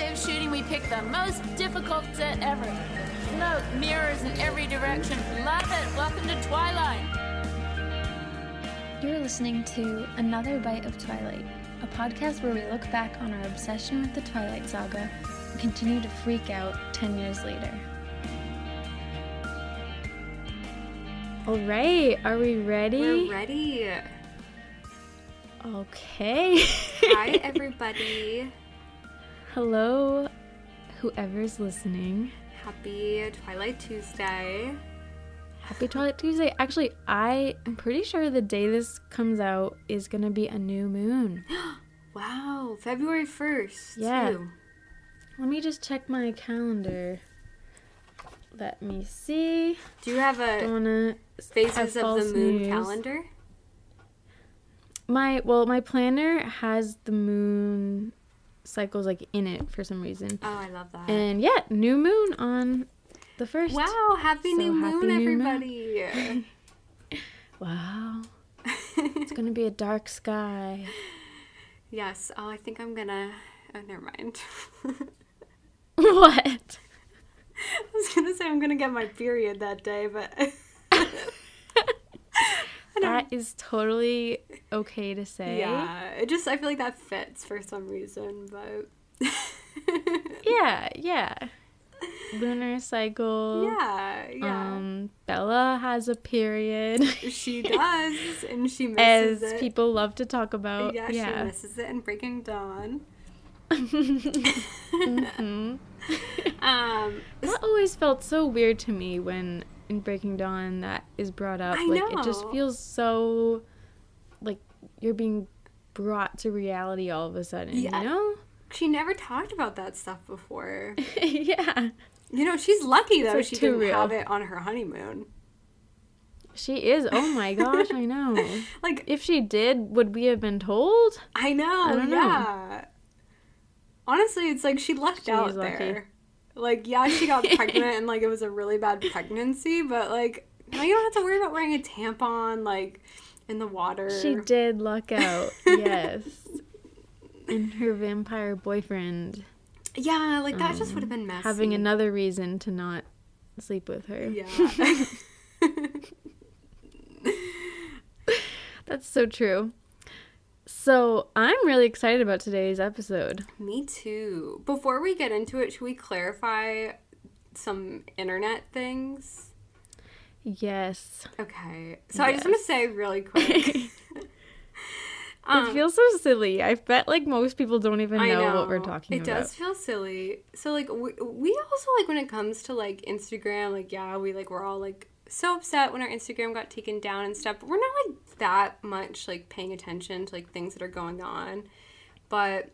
day of shooting, we picked the most difficult set ever. Smoke, mirrors in every direction. Love it. Welcome to Twilight. You're listening to Another Bite of Twilight, a podcast where we look back on our obsession with the Twilight Saga and continue to freak out 10 years later. All right, are we ready? We're ready. Okay. Hi, everybody. Hello, whoever's listening. Happy Twilight Tuesday. Happy Twilight Tuesday. Actually, I am pretty sure the day this comes out is going to be a new moon. Wow, February 1st. Yeah. Too. Let me just check my calendar. Let me see. Do you have a wanna Phases of the Moon news. calendar? My well, my planner has the moon cycles like in it for some reason. Oh, I love that. And yeah, new moon on the first. wow, happy So new happy moon, new moon. everybody. Wow. It's gonna be a dark sky. yes. Oh, I think I'm gonna. Oh, never mind. what? I was gonna say I'm gonna get my period that day, but That is totally okay to say. yeah, it just I feel like that fits for some reason, but Yeah, yeah. Lunar cycle. yeah, yeah. Um, Bella has a period. she does, and she As misses it. As people love to talk about. yeah, she misses it in Breaking Dawn. Mhm. Um, That always felt so weird to me when in Breaking Dawn that is brought up. I like it just feels so like you're being brought to reality all of a sudden, Yeah. you know? she never talked about that stuff before. yeah. You know, she's lucky though like, she didn't real. have it on her honeymoon. She is. Oh my gosh, I know. Like If she did, would we have been told? I know, I don't know. Honestly, it's like she lucked She out there. Like, yeah, she got pregnant and like it was a really bad pregnancy, but like now you don't have to worry about wearing a tampon like in the water. She did luck out. yes. And her vampire boyfriend Yeah, like that just would have been messy. Um, having another reason to not sleep with her. Yeah. That's so true. So I'm really excited about today's episode. Me too. Before we get into it, should we clarify some internet things? Yes. Okay. So I just want to say really quick. it Um, feels so silly. I bet like most people don't even I know, what we're talking it about. It does feel silly. So like we, we also like when it comes to like Instagram, like yeah, we like we're all like so upset when our Instagram got taken down and stuff. But we're not like that much like paying attention to like things that are going on. But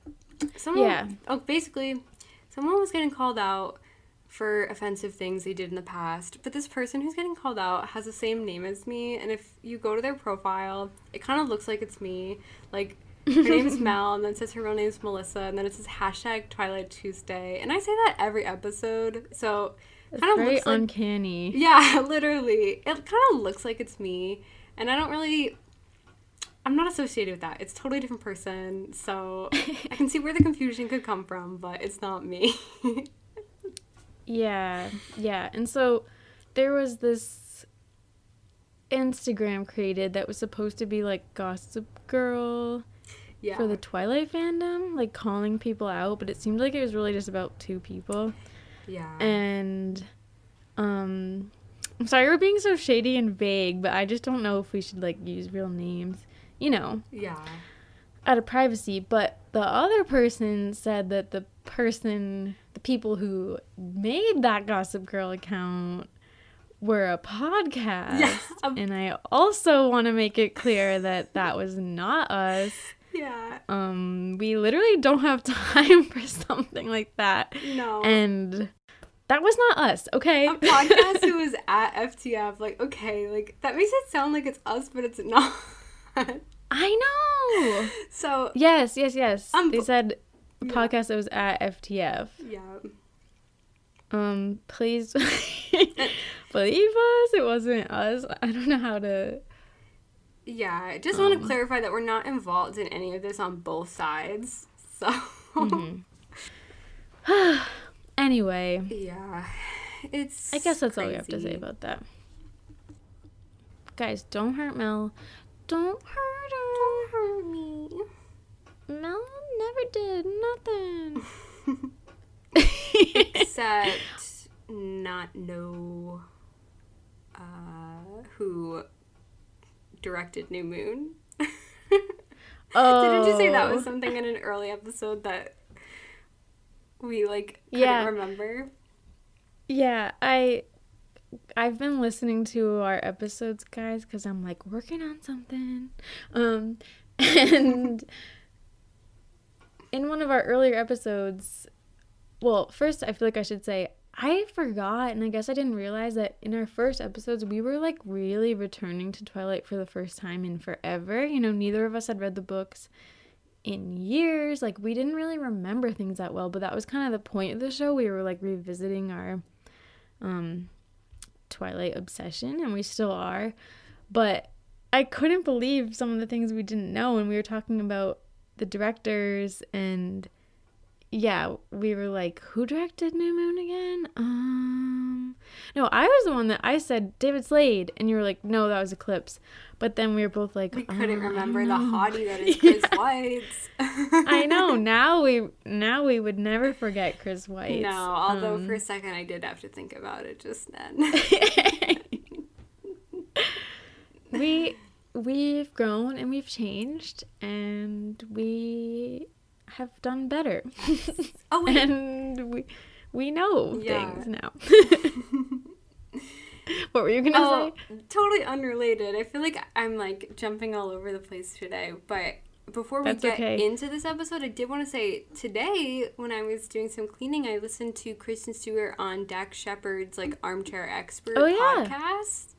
someone Yeah. oh basically someone was getting called out for offensive things they did in the past. But this person who's getting called out has the same name as me, and if you go to their profile, it kind of looks like it's me. Like her name's Mel, and then it says her real name's Melissa, and then it says hashtag Twilight Tuesday, and I say that every episode, so kind of very looks like uncanny. yeah, literally, it kind of looks like it's me, and I don't really. I'm not associated with that. It's a totally different person, so I can see where the confusion could come from, but it's not me. Yeah, yeah. And so there was this Instagram created that was supposed to be like Gossip Girl yeah. for the Twilight fandom, like calling people out, but it seemed like it was really just about two people. Yeah. And um I'm sorry we're being so shady and vague, but I just don't know if we should like use real names. You know, yeah. out of privacy, but the other person said that the person, the people who made that Gossip Girl account were a podcast. Yeah, um, and I also want to make it clear that that was not us. Yeah. Um, we literally don't have time for something like that. No. And that was not us, okay? a podcast was at FTF, like, okay, like, that makes it sound like it's us, but it's not. I know. so, Yes, yes, yes. Um, they said a yeah. podcast that was at FTF. yeah. Um, please believe us. It wasn't us. I don't know how to. Yeah, I just want Um. to clarify that we're not involved in any of this on both sides. So, Mhm. anyway, Yeah. It's I guess that's all we have to say about that. Guys, don't hurt Mel. Don't hurt her. Don't hurt me. Mel never did nothing. Except not know uh, who directed New Moon. oh, Didn't you say that was something in an early episode that we like couldn't Yeah. remember? Yeah, I I've been listening to our episodes, guys, because I'm like working on something. Um, and in one of our earlier episodes, well, first I feel like I should say I forgot, and I guess I didn't realize that in our first episodes we were like really returning to Twilight for the first time in forever. You know, neither of us had read the books in years. Like we didn't really remember things that well, but that was kind of the point of the show. We were like revisiting our um Twilight obsession and we still are. But I couldn't believe some of the things we didn't know when we were talking about the directors and yeah, we were like, who directed New Moon again? Um, no, I was the one that I said David Slade, and you were like, no, that was Eclipse. But then we were both like, We couldn't "Oh, remember the hottie that is Chris Weitz. I know. Now we now we would never forget Chris Weitz. No, although Um, for a second I did have to think about it just then. we we've grown and we've changed and we have done better. oh wait, and we we know Yeah. things now. what were you gonna oh, say? totally unrelated. I feel like I'm like jumping all over the place today, but before we That's get okay. into this episode, I did want to say today when I was doing some cleaning, I listened to Kristen Stewart on Dax Shepard's like mm. Armchair Expert Oh, yeah. podcast.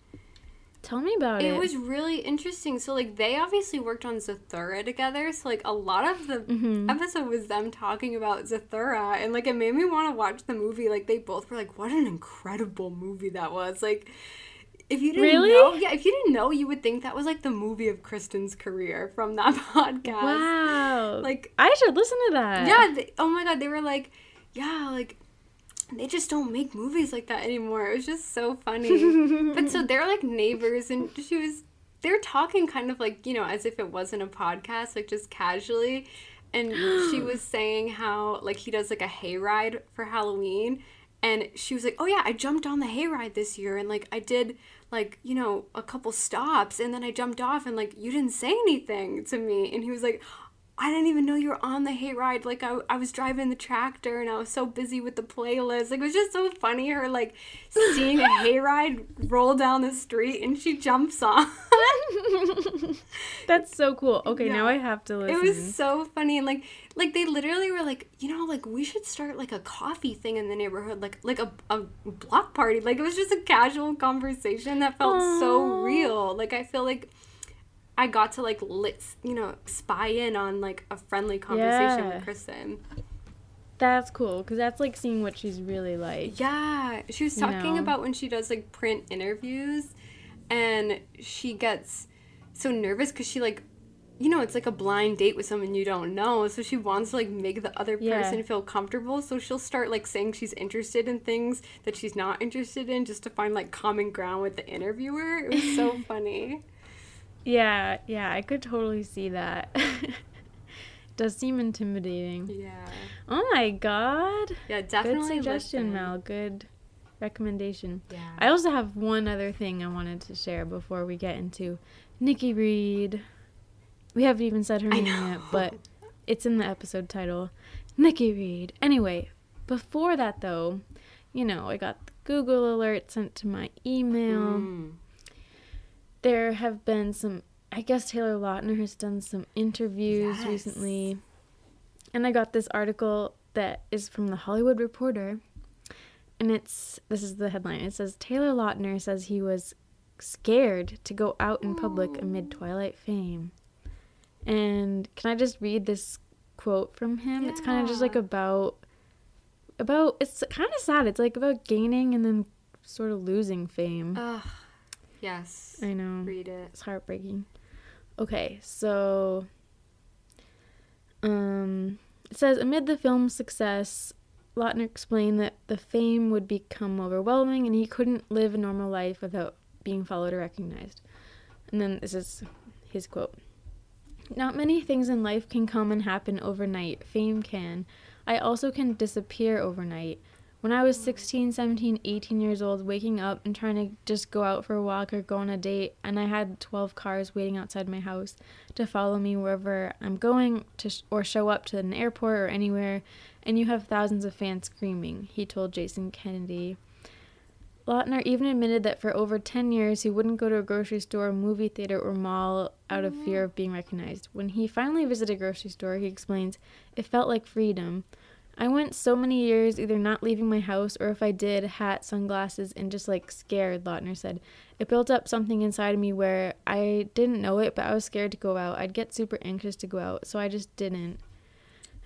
Tell me about it. It was really interesting. So like they obviously worked on Zathura together. So like a lot of the Mhm. episode was them talking about Zathura and like it made me want to watch the movie. Like they both were like, What an incredible movie that was. Like if you didn't Really? know yeah, if you didn't know, you would think that was like the movie of Kristen's career from that podcast. Wow. Like I should listen to that. yeah, they, oh my god, they were like, Yeah, like they just don't make movies like that anymore. It was just so funny. but so they're like neighbors, and she was, they're talking kind of like, you know, as if it wasn't a podcast, like just casually. And she was saying how, like, he does like a hayride for Halloween. And she was like, oh yeah, I jumped on the hayride this year, and like, I did like, you know, a couple stops, and then I jumped off, and like, you didn't say anything to me. And he was like, I didn't even know you were on the hayride. Like I, I was driving the tractor and I was so busy with the playlist. Like it was just so funny her like seeing a hayride roll down the street and she jumps on. That's so cool. Okay, now I have to listen. it was so funny and like like they literally were like, you know, like we should start like a coffee thing in the neighborhood, like like a, a block party. Like it was just a casual conversation that felt so real. Like I feel like I got to like lit, you know, spy in on like a friendly conversation Yeah. with Kristen. That's cool because that's like seeing what she's really like. Yeah, she was talking know? about when she does like print interviews and she gets so nervous because she like you know it's like a blind date with someone you don't know so she wants to like make the other Yeah. person feel comfortable so she'll start like saying she's interested in things that she's not interested in just to find like common ground with the interviewer it was so funny Yeah, yeah, I could totally see that. Does seem intimidating. yeah Oh my god. yeah definitely Good suggestion, listen. Mel. Good recommendation. yeah I also have one other thing I wanted to share before we get into Nikki Reed. We haven't even said her name yet, but it's in the episode title. Nikki Reed. Anyway, before that though, you know, I got the Google alert sent to my email. Mm. There have been some I guess Taylor Lautner has done some interviews Yes. recently. And I got this article that is from the Hollywood Reporter. And it's this is the headline. It says Taylor Lautner says he was scared to go out in public amid Twilight fame. And can I just read this quote from him? It's kind of just like about about it's kind of sad. It's like about gaining and then sort of losing fame. Ugh. Yes I know. read it It's heartbreaking. Okay, so um it says amid the film's success, Lautner explained that the fame would become overwhelming and he couldn't live a normal life without being followed or recognized. And then this is his quote Not many things in life can come and happen overnight. Fame can. I also can disappear overnight. When I was 16, 17, 18 years old, waking up and trying to just go out for a walk or go on a date, and I had 12 cars waiting outside my house to follow me wherever I'm going to sh- or show up to an airport or anywhere, and you have thousands of fans screaming, he told Jason Kennedy. Lautner even admitted that for over 10 years he wouldn't go to a grocery store, movie theater, or mall out of fear of being recognized. When he finally visited a grocery store, he explains, it felt like freedom. I went so many years either not leaving my house or if I did, hat, sunglasses, and just like scared, Lautner said. It built up something inside of me where I didn't know it, but I was scared to go out. I'd get super anxious to go out, so I just didn't.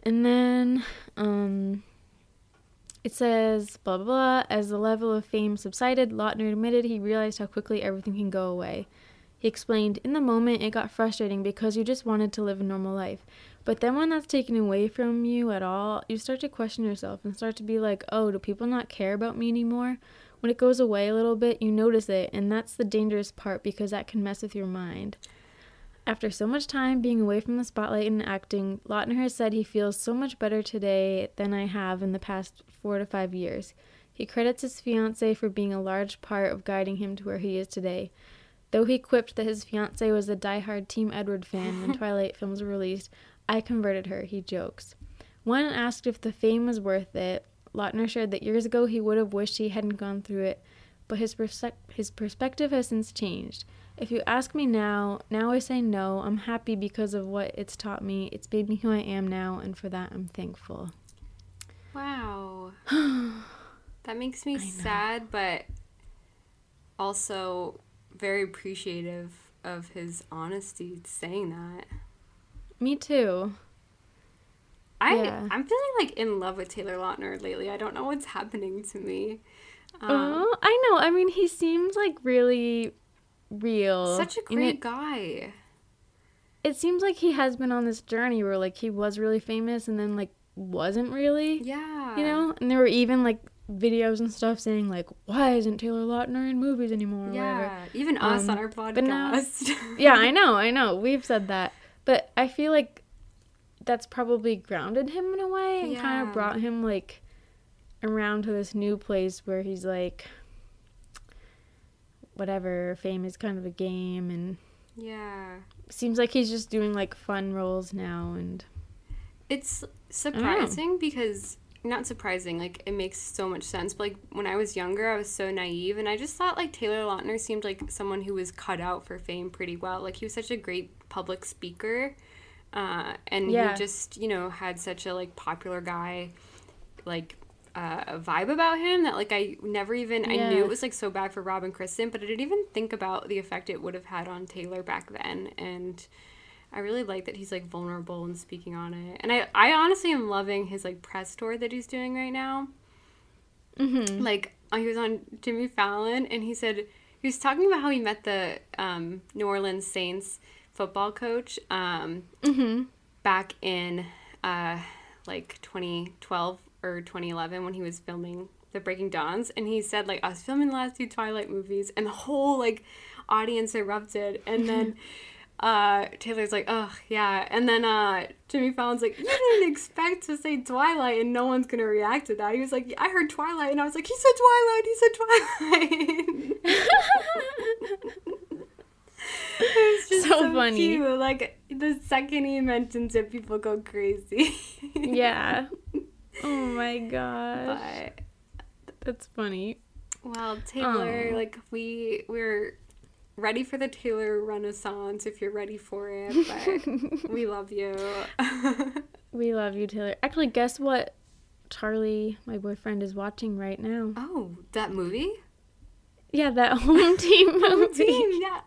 And then, um, it says, blah, blah, blah. As the level of fame subsided, Lautner admitted he realized how quickly everything can go away. He explained, In the moment, it got frustrating because you just wanted to live a normal life. But then when that's taken away from you at all, you start to question yourself and start to be like, oh, do people not care about me anymore? When it goes away a little bit, you notice it, and that's the dangerous part because that can mess with your mind. After so much time being away from the spotlight and acting, Lautner has said he feels so much better today than I have in the past four to five years. He credits his fiancee for being a large part of guiding him to where he is today. Though he quipped that his fiancee was a die-hard Team Edward fan when Twilight films were released, I converted her, he jokes. When asked if the fame was worth it, Lautner shared that years ago he would have wished he hadn't gone through it, but his, perse- his perspective has since changed. If you ask me now, now I say no. I'm happy because of what it's taught me. It's made me who I am now, and for that I'm thankful. Wow. that makes me sad, but also very appreciative of his honesty saying that. Me too. I Yeah. I'm feeling like in love with Taylor Lautner lately. I don't know what's happening to me. Um, oh, I know. I mean, he seems like really real. such a great it, guy. it seems like he has been on this journey where like he was really famous and then like wasn't really. Yeah. You know, and there were even like videos and stuff saying like, why isn't Taylor Lautner in movies anymore? Or Yeah. whatever. Even us Um, on our but now- podcast. yeah, I know, I know. We've said that. But I feel like that's probably grounded him in a way and kind of brought him like around to this new place where he's like whatever, fame is kind of a game and yeah. seems like he's just doing like fun roles now and It's surprising because not surprising, like it makes so much sense. But like when I was younger, I was so naive, and I just thought like Taylor Lautner seemed like someone who was cut out for fame pretty well. Like he was such a great public speaker, uh, and Yeah. he just you know had such a like popular guy, like. Uh, a vibe about him that like I never even I knew it was like so bad for Robin Kristen, but I didn't even think about the effect it would have had on Taylor back then. And I really like that he's like vulnerable and speaking on it. And I, I honestly am loving his like press tour that he's doing right now. mm-hmm. Like uh, he was on Jimmy Fallon and he said he was talking about how he met the um, New Orleans Saints football coach um, Mm-hmm. back in uh, like 2012 or 2011 when he was filming the Breaking Dawns, and he said like I was filming the last two Twilight movies, and the whole like audience erupted, and then. Uh, Taylor's like, oh yeah, and then uh, Jimmy Fallon's like, you didn't expect to say Twilight, and no one's gonna react to that. He was like, I heard Twilight, and I was like, he said Twilight, he said Twilight. It's just So so, funny. cute. Like the second he mentions it, people go crazy. Yeah. Oh my gosh. but That's funny. well, Taylor, Aw. like we we're ready for the Taylor Renaissance if you're ready for it. But we love you. We love you, Taylor. Actually, guess what Charlie, my boyfriend, is watching right now? oh, that movie. Yeah, that home team movie. Team, yeah.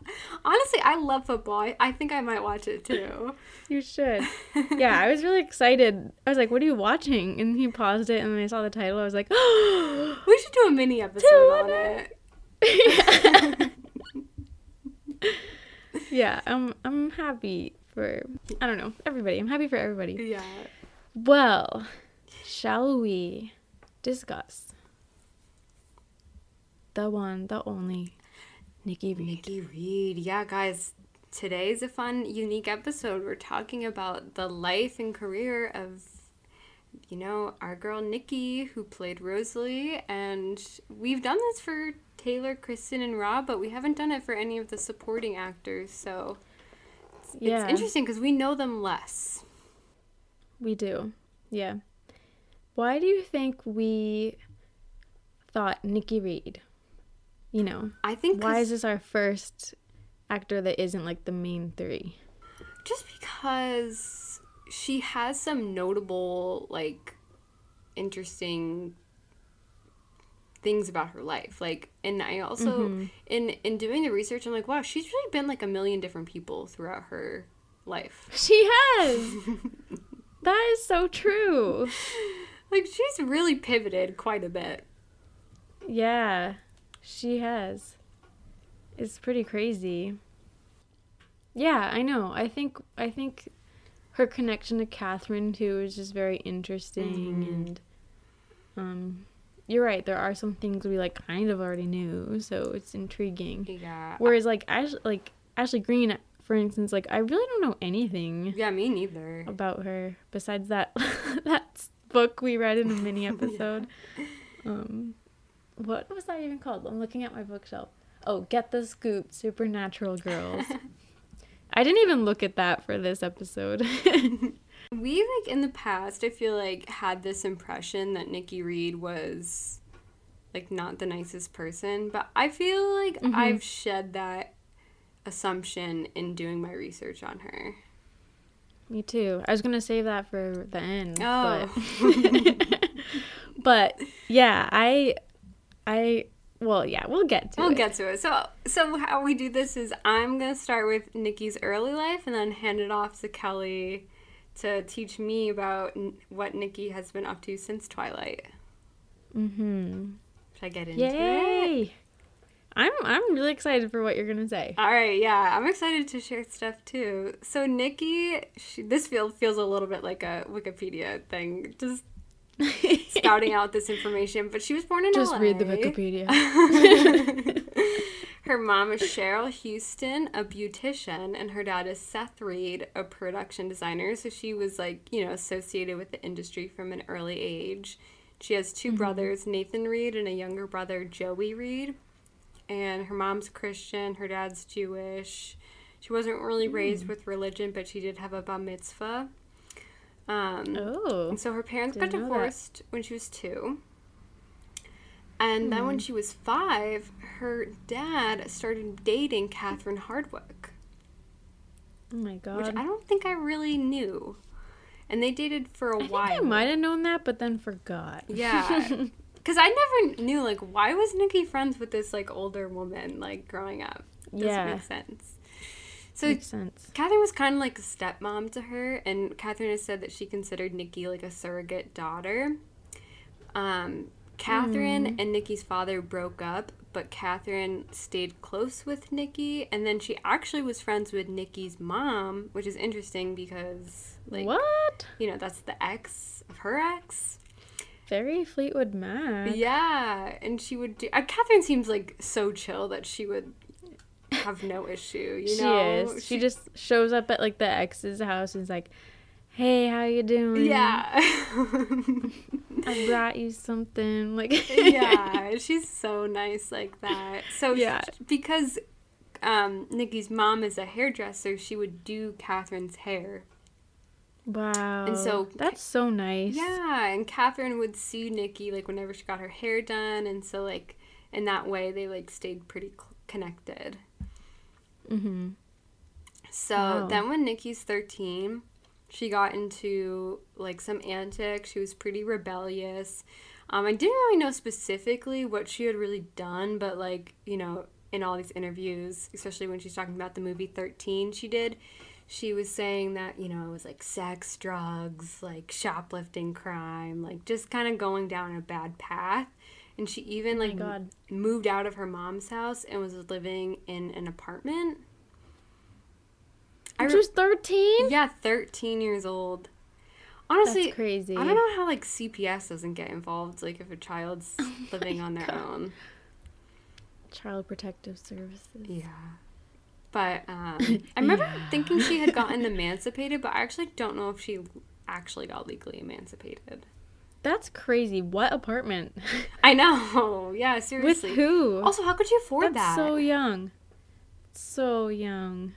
Honestly, I love football. I, I think I might watch it too. You should. Yeah, I was really excited. I was like, "What are you watching?" And he paused it, and then I saw the title. I was like, "Oh, We should do a mini episode on it. Yeah." I'm I'm happy for I don't know everybody. I'm happy for everybody. Yeah. Well, shall we discuss the one, the only Nikki Reed. Nikki Reed. Yeah, guys, today's a fun, unique episode. We're talking about the life and career of, you know, our girl Nikki, who played Rosalie. And we've done this for Taylor, Kristen, and Rob, but we haven't done it for any of the supporting actors. So it's, Yeah. it's interesting because we know them less. We do. Yeah. Why do you think we thought Nikki Reed? You know, I think why is this our first actor that isn't like the main three? just because she has some notable like interesting things about her life like and i also Mm-hmm. in in doing the research i'm like wow she's really been like a million different people throughout her life She has. that is so true. like she's really pivoted quite a bit Yeah, she has. It's pretty crazy. Yeah, I know. I think I think her connection to Catherine too is just very interesting and um you're right, there are some things we like kind of already knew, so it's intriguing. yeah Whereas like Ash like Ashley Greene for instance, like I really don't know anything yeah me neither about her besides that that book we read in a mini episode. Um, what was that even called? I'm looking at my bookshelf. Oh, Get the Scoop, Supernatural Girls. I didn't even look at that for this episode. We like in the past i feel like had this impression that nikki reed was like not the nicest person but i feel like Mm-hmm. i've shed that assumption in doing my research on her Me too. I was gonna save that for the end. oh But, but yeah, I, I, well, yeah, we'll get to it. we'll it. get to it so so how we do this is i'm gonna start with nikki's early life and then hand it off to kelly to teach me about n- what nikki has been up to since twilight mm-hmm. should i get into it Yay! I'm I'm really excited for what you're gonna say. All right, yeah, I'm excited to share stuff too. So Nikki, she, this feel feels a little bit like a Wikipedia thing, just scouting out this information. But she was born in New York. Just LA. read the Wikipedia. Her mom is Cheryl Houston, a beautician, and her dad is Seth Reed, a production designer. So she was like, you know, associated with the industry from an early age. She has 2 brothers, Nathan Reed and a younger brother, Joey Reed. And her mom's Christian, her dad's Jewish. She wasn't really raised with religion, but she did have a bar mitzvah. Um, Oh. and so her parents got divorced when she was two. And then Hmm. when she was five, her dad started dating Catherine Hardwicke, Oh my god. which. I don't think I really knew. And they dated for a I think while. I might have known that, but then forgot. Yeah. Because I never knew, like, why was Nikki friends with this, like, older woman, like, growing up? It doesn't Yeah. make sense. So Makes sense. Catherine was kind of like a stepmom to her, and Catherine has said that she considered Nikki like a surrogate daughter. Um, Catherine and Nikki's father broke up, but Catherine stayed close with Nikki, and then she actually was friends with Nikki's mom, which is interesting because, like, what? you know, that's the ex of her ex. Very Fleetwood Mac. Yeah, and she would do. Uh, Catherine seems like so chill that she would have no issue. You she know, is. She, just shows up at like the ex's house and is like, "Hey, how you doing? yeah. I brought you something." Like, yeah, she's so nice like that. So Yeah. sh- because um, Nikki's mom is a hairdresser, she would do Catherine's hair. wow. And so- that's so nice. Yeah, and Catherine would see Nikki like whenever she got her hair done, and so like in that way they like stayed pretty cl- connected. Mm-hmm. So Wow. then when Nikki's 13, she got into like some antics. She was pretty rebellious. Um, I didn't really know specifically what she had really done, but like, you know, in all these interviews, especially when she's talking about the movie 13 she did, she was saying that, you know, it was like sex, drugs, like shoplifting, crime, like just kind of going down a bad path. And she even Oh like God. moved out of her mom's house and was living in an apartment. I She was thirteen. yeah, 13 years old. Honestly, That's crazy. I don't know how like CPS doesn't get involved. Like if a child's living on their own. Child Protective Services. Yeah. But um, I remember Yeah. thinking she had gotten emancipated, but I actually don't know if she actually got legally emancipated. That's crazy. What apartment? I know. Yeah, seriously. With who? Also, how could you afford That's that? so young. So young.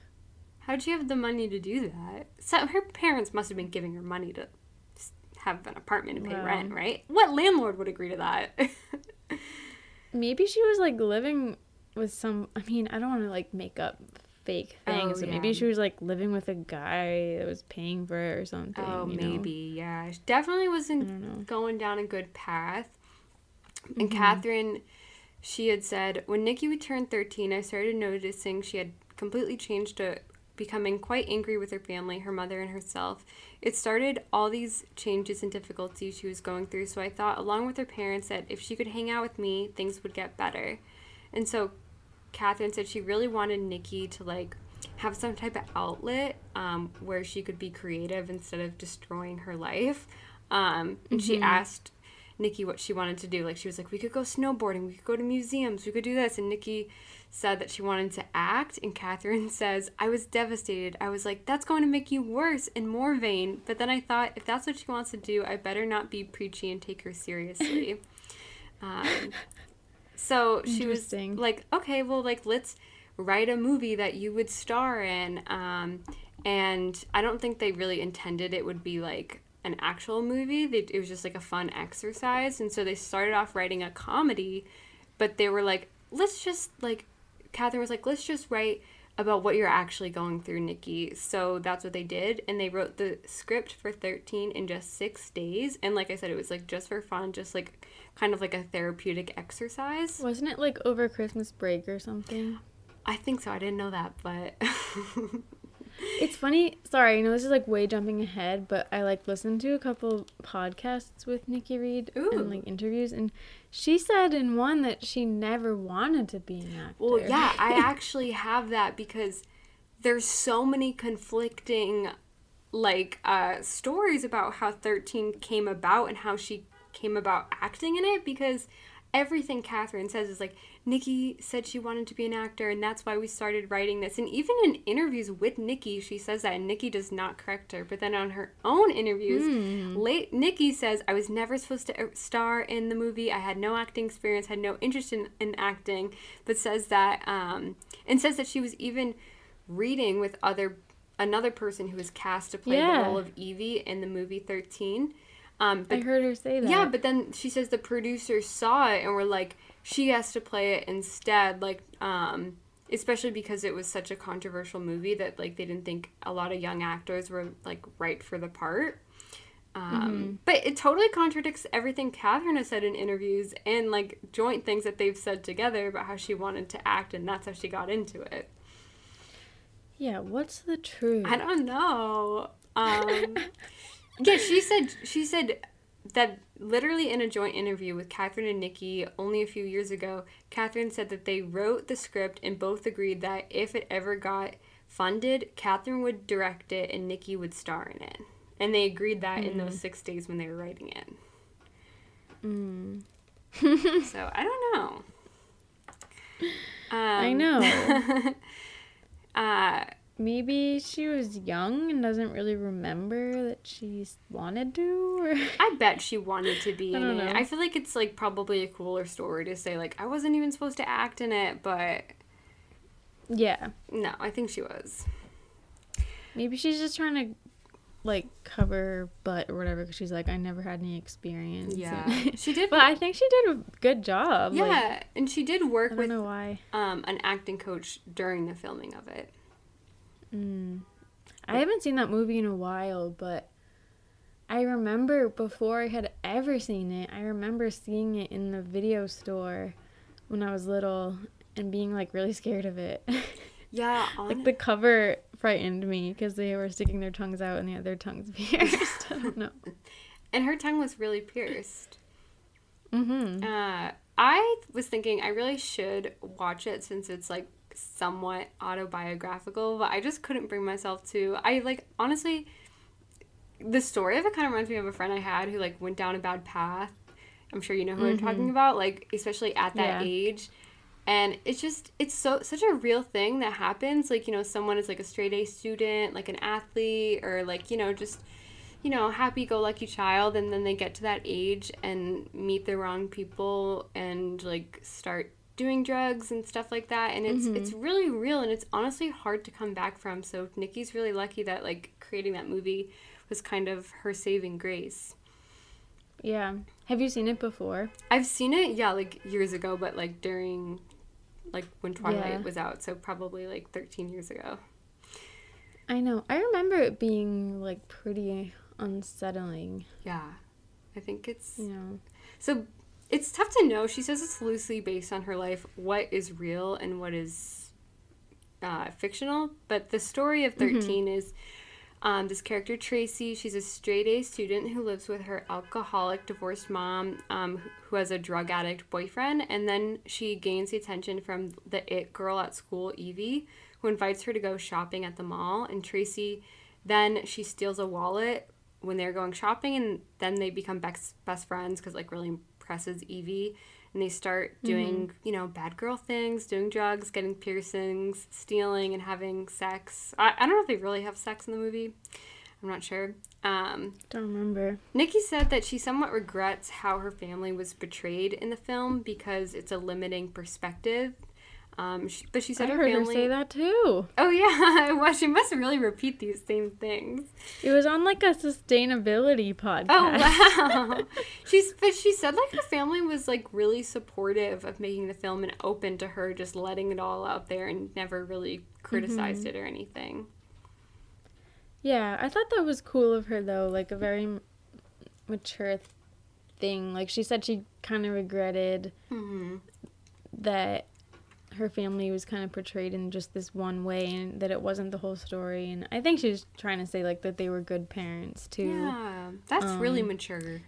How'd she have the money to do that? So her parents must have been giving her money to have an apartment and pay Wow. rent, right? What landlord would agree to that? Maybe she was like living with some. I mean, I don't want to like make up fake things. Oh, but maybe she was like living with a guy that was paying for it or something. oh, you know? maybe. Yeah, she definitely wasn't going down a good path. Mm-hmm. And Catherine, she had said, when Nikki would turn 13, I started noticing she had completely changed to becoming quite angry with her family, her mother, and herself. It started all these changes and difficulties she was going through, so I thought, along with her parents, that if she could hang out with me, things would get better. And so Catherine said she really wanted Nikki to like have some type of outlet um, where she could be creative instead of destroying her life. Um, and she asked Nikki what she wanted to do. Like she was like, we could go snowboarding, we could go to museums, we could do this. And Nikki said that she wanted to act. And Catherine says, I was devastated. I was like, that's going to make you worse and more vain. But then I thought, if that's what she wants to do, I better not be preachy and take her seriously. um, so she was like, okay, well, like, let's write a movie that you would star in. Um, and I don't think they really intended it would be like an actual movie. They, it was just like a fun exercise. And so they started off writing a comedy, but they were like, let's just, like, Catherine was like, let's just write about what you're actually going through, Nikki. So that's what they did. And they wrote the script for 13 in just six days. And like I said, it was like just for fun, just like kind of like a therapeutic exercise. Wasn't it like over Christmas break or something? I think so. I didn't know that, but It's funny. Sorry, I know this is like way jumping ahead, but I like listened to a couple podcasts with Nikki Reed Ooh. and like interviews, and she said in one that she never wanted to be an actor. Well, yeah, I actually have that because there's so many conflicting like uh stories about how 13 came about and how she came about acting in it because everything Catherine says is like Nikki said she wanted to be an actor and that's why we started writing this. And even in interviews with Nikki she says that and Nikki does not correct her. But then on her own interviews late Nikki says I was never supposed to uh, star in the movie. I had no acting experience had no interest in, in acting but says that um and says that she was even reading with other another person who was cast to play Yeah. the role of Evie in the movie 13 um but, I heard her say that. yeah, but then she says the producers saw it and were like, she has to play it instead, like, um, especially because it was such a controversial movie that like they didn't think a lot of young actors were like right for the part. Um, But it totally contradicts everything Catherine has said in interviews and like joint things that they've said together about how she wanted to act and that's how she got into it. yeah. What's the truth? I don't know. Um, yeah, she said she said that literally in a joint interview with Catherine and Nikki only a few years ago, Catherine said that they wrote the script and both agreed that if it ever got funded, Catherine would direct it and Nikki would star in it. And they agreed that in those six days when they were writing it. Mm. So I don't know. Um, I know. Uh, Maybe she was young and doesn't really remember that she wanted to. Or I bet she wanted to be I in don't it. know. I feel like it's like probably a cooler story to say like I wasn't even supposed to act in it, but yeah, no, I think she was. maybe she's just trying to like cover her butt or whatever. Because she's like, I never had any experience. Yeah, and- she did. but I think she did a good job. yeah, like, and she did work I don't with know why. um an acting coach during the filming of it. Mm. I haven't seen that movie in a while, but I remember before I had ever seen it, I remember seeing it in the video store when I was little and being like really scared of it. Yeah, like the cover frightened me because they were sticking their tongues out and they had their tongues pierced. I don't know. and her tongue was really pierced. Mm-hmm. Uh, I was thinking I really should watch it since it's like somewhat autobiographical, but I just couldn't bring myself to. I like honestly, the story of it kind of reminds me of a friend I had who like went down a bad path. I'm sure you know who I'm Mm-hmm. talking about, like especially at that Yeah. age. And it's just it's so such a real thing that happens. Like, you know, someone is like a straight A student, like an athlete, or like, you know, just you know, happy go lucky child and then they get to that age and meet the wrong people and like start doing drugs and stuff like that and it's it's mm-hmm. really real and it's honestly hard to come back from. So Nikki's really lucky that like creating that movie was kind of her saving grace. Yeah. Have you seen it before? I've seen it, yeah, like years ago, but like during like when Twilight Yeah. was out, so probably like 13 years ago. I know. I remember it being like pretty unsettling, Yeah. I think it's you know. So it's tough to know. She says it's loosely based on her life, what is real and what is uh, fictional. But the story of 13 is um, this character, Tracy. She's a straight A student who lives with her alcoholic divorced mom, um, who has a drug addict boyfriend. And then she gains the attention from the it girl at school, Evie, who invites her to go shopping at the mall. And Tracy then she steals a wallet when they're going shopping and then they become best, best friends because like really impresses evie and they start doing you know bad girl things doing drugs getting piercings stealing and having sex. I, I don't know if they really have sex in the movie. I'm not sure. Um, Don't remember. nikki said that she somewhat regrets how her family was portrayed in the film because it's a limiting perspective um, she, but she said I her heard family her say that too. oh yeah well she must really repeat these same things It was on like a sustainability podcast. Oh wow. She's but she said like her family was like really supportive of making the film and open to her just letting it all out there and never really criticized Mm-hmm. it or anything. Yeah, I thought that was cool of her though, like a very mature thing. Like she said she kind of regretted Mm-hmm. that her family was kind of portrayed in just this one way and that it wasn't the whole story and I think she was trying to say like that they were good parents too. Yeah. That's really Um, mature.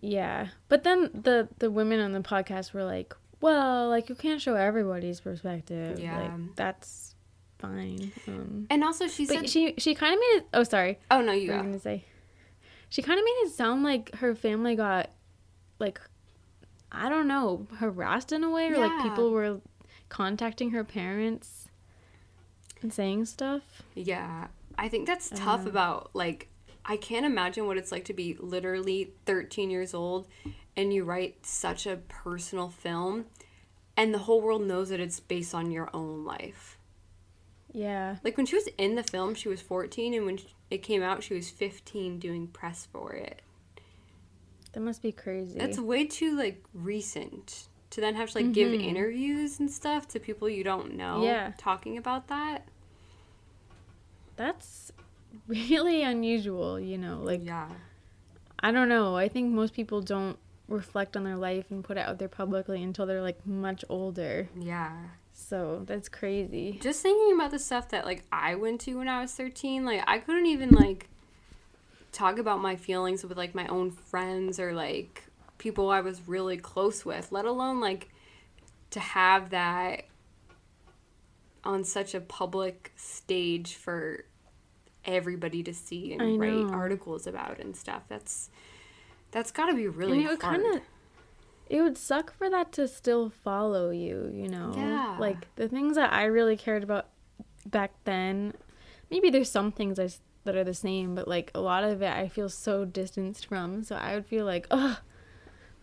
Yeah. But then the the women on the podcast were like, "Well, like you can't show everybody's perspective. Yeah. Like that's fine." Um And also she said she she kind of made it Oh, sorry. Oh no, you What was I go. gonna say? She kind of made it sound like her family got, like, I don't know, harassed in a way, or like people were contacting her parents and saying stuff. Yeah. I think that's I tough know. about like I can't imagine what it's like to be literally 13 years old and you write such a personal film and the whole world knows that it's based on your own life. Yeah, Like when she was in the film, she was 14, and when it came out, she was 15 doing press for it. that must be crazy. That's way too like recent to then have to like give Mhm. interviews and stuff to people you don't know. Yeah. talking about that. That's really unusual, you know. Like Yeah, I don't know. I think most people don't reflect on their life and put it out there publicly until they're like much older. yeah. So that's crazy. Just thinking about the stuff that like I went to when I was 13, like I couldn't even like talk about my feelings with like my own friends or like people I was really close with, let alone like to have that on such a public stage for everybody to see and write articles about and stuff. That's that's got to be really and it would hard. kind of it would suck for that to still follow you you know Yeah. like the things that i really cared about back then maybe there's some things I, that are the same but like a lot of it i feel so distanced from so i would feel like oh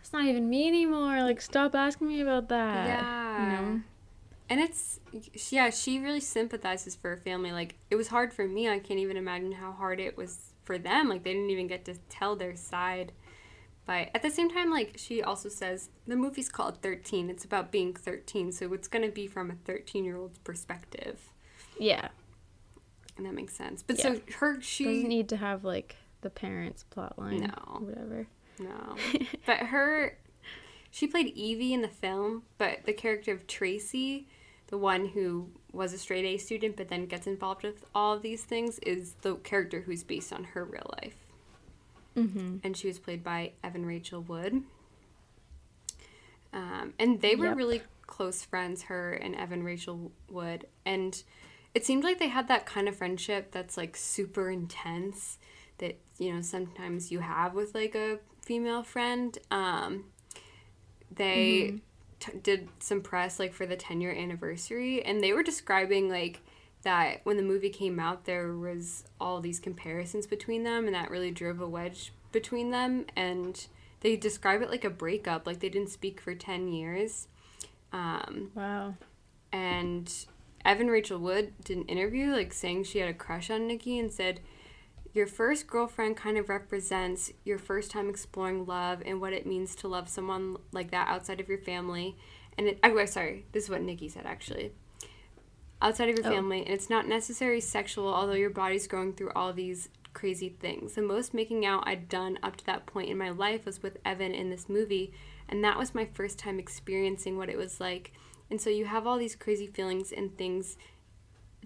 it's not even me anymore like stop asking me about that Yeah. you know And it's yeah, she really sympathizes for her family. Like it was hard for me. I can't even imagine how hard it was for them. Like they didn't even get to tell their side. But at the same time, like she also says the movie's called 13. It's about being 13, so it's going to be from a 13-year-old's perspective. yeah And that makes sense. But Yeah. so her she doesn't need to have like the parents plotline. No. whatever No. but her she played Evie in the film, but the character of Tracy, the one who was a straight A student but then gets involved with all of these things, is the character who's based on her real life. mm-hmm And she was played by Evan Rachel Wood. Um, and they were Yep. really close friends, her and Evan Rachel Wood. And it seemed like they had that kind of friendship that's like super intense that you know sometimes you have with like a female friend. Um, they t- did some press like for the 10 year anniversary, and they were describing like that when the movie came out, there was all these comparisons between them, and that really drove a wedge between them. And they describe it like a breakup, like they didn't speak for 10 years. Um, Wow. and Evan Rachel Wood did an interview like saying she had a crush on Nikki and said your first girlfriend kind of represents your first time exploring love and what it means to love someone like that outside of your family. And it oh sorry this is what Nikki said actually. Outside of your Oh. family and it's not necessarily sexual although your body's going through all these crazy things. The most making out I'd done up to that point in my life was with Evan in this movie and that was my first time experiencing what it was like. And so you have all these crazy feelings and things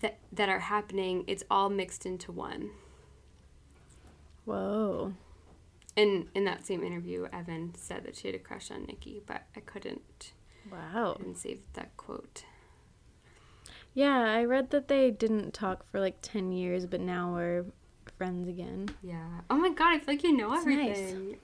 that that are happening. It's all mixed into one Whoa. in in that same interview evan said that she had a crush on nikki but i couldn't Wow. couldn't save that quote Yeah, I read that they didn't talk for like 10 years, but now we're friends again. yeah oh my god i feel like you know It's nice. everything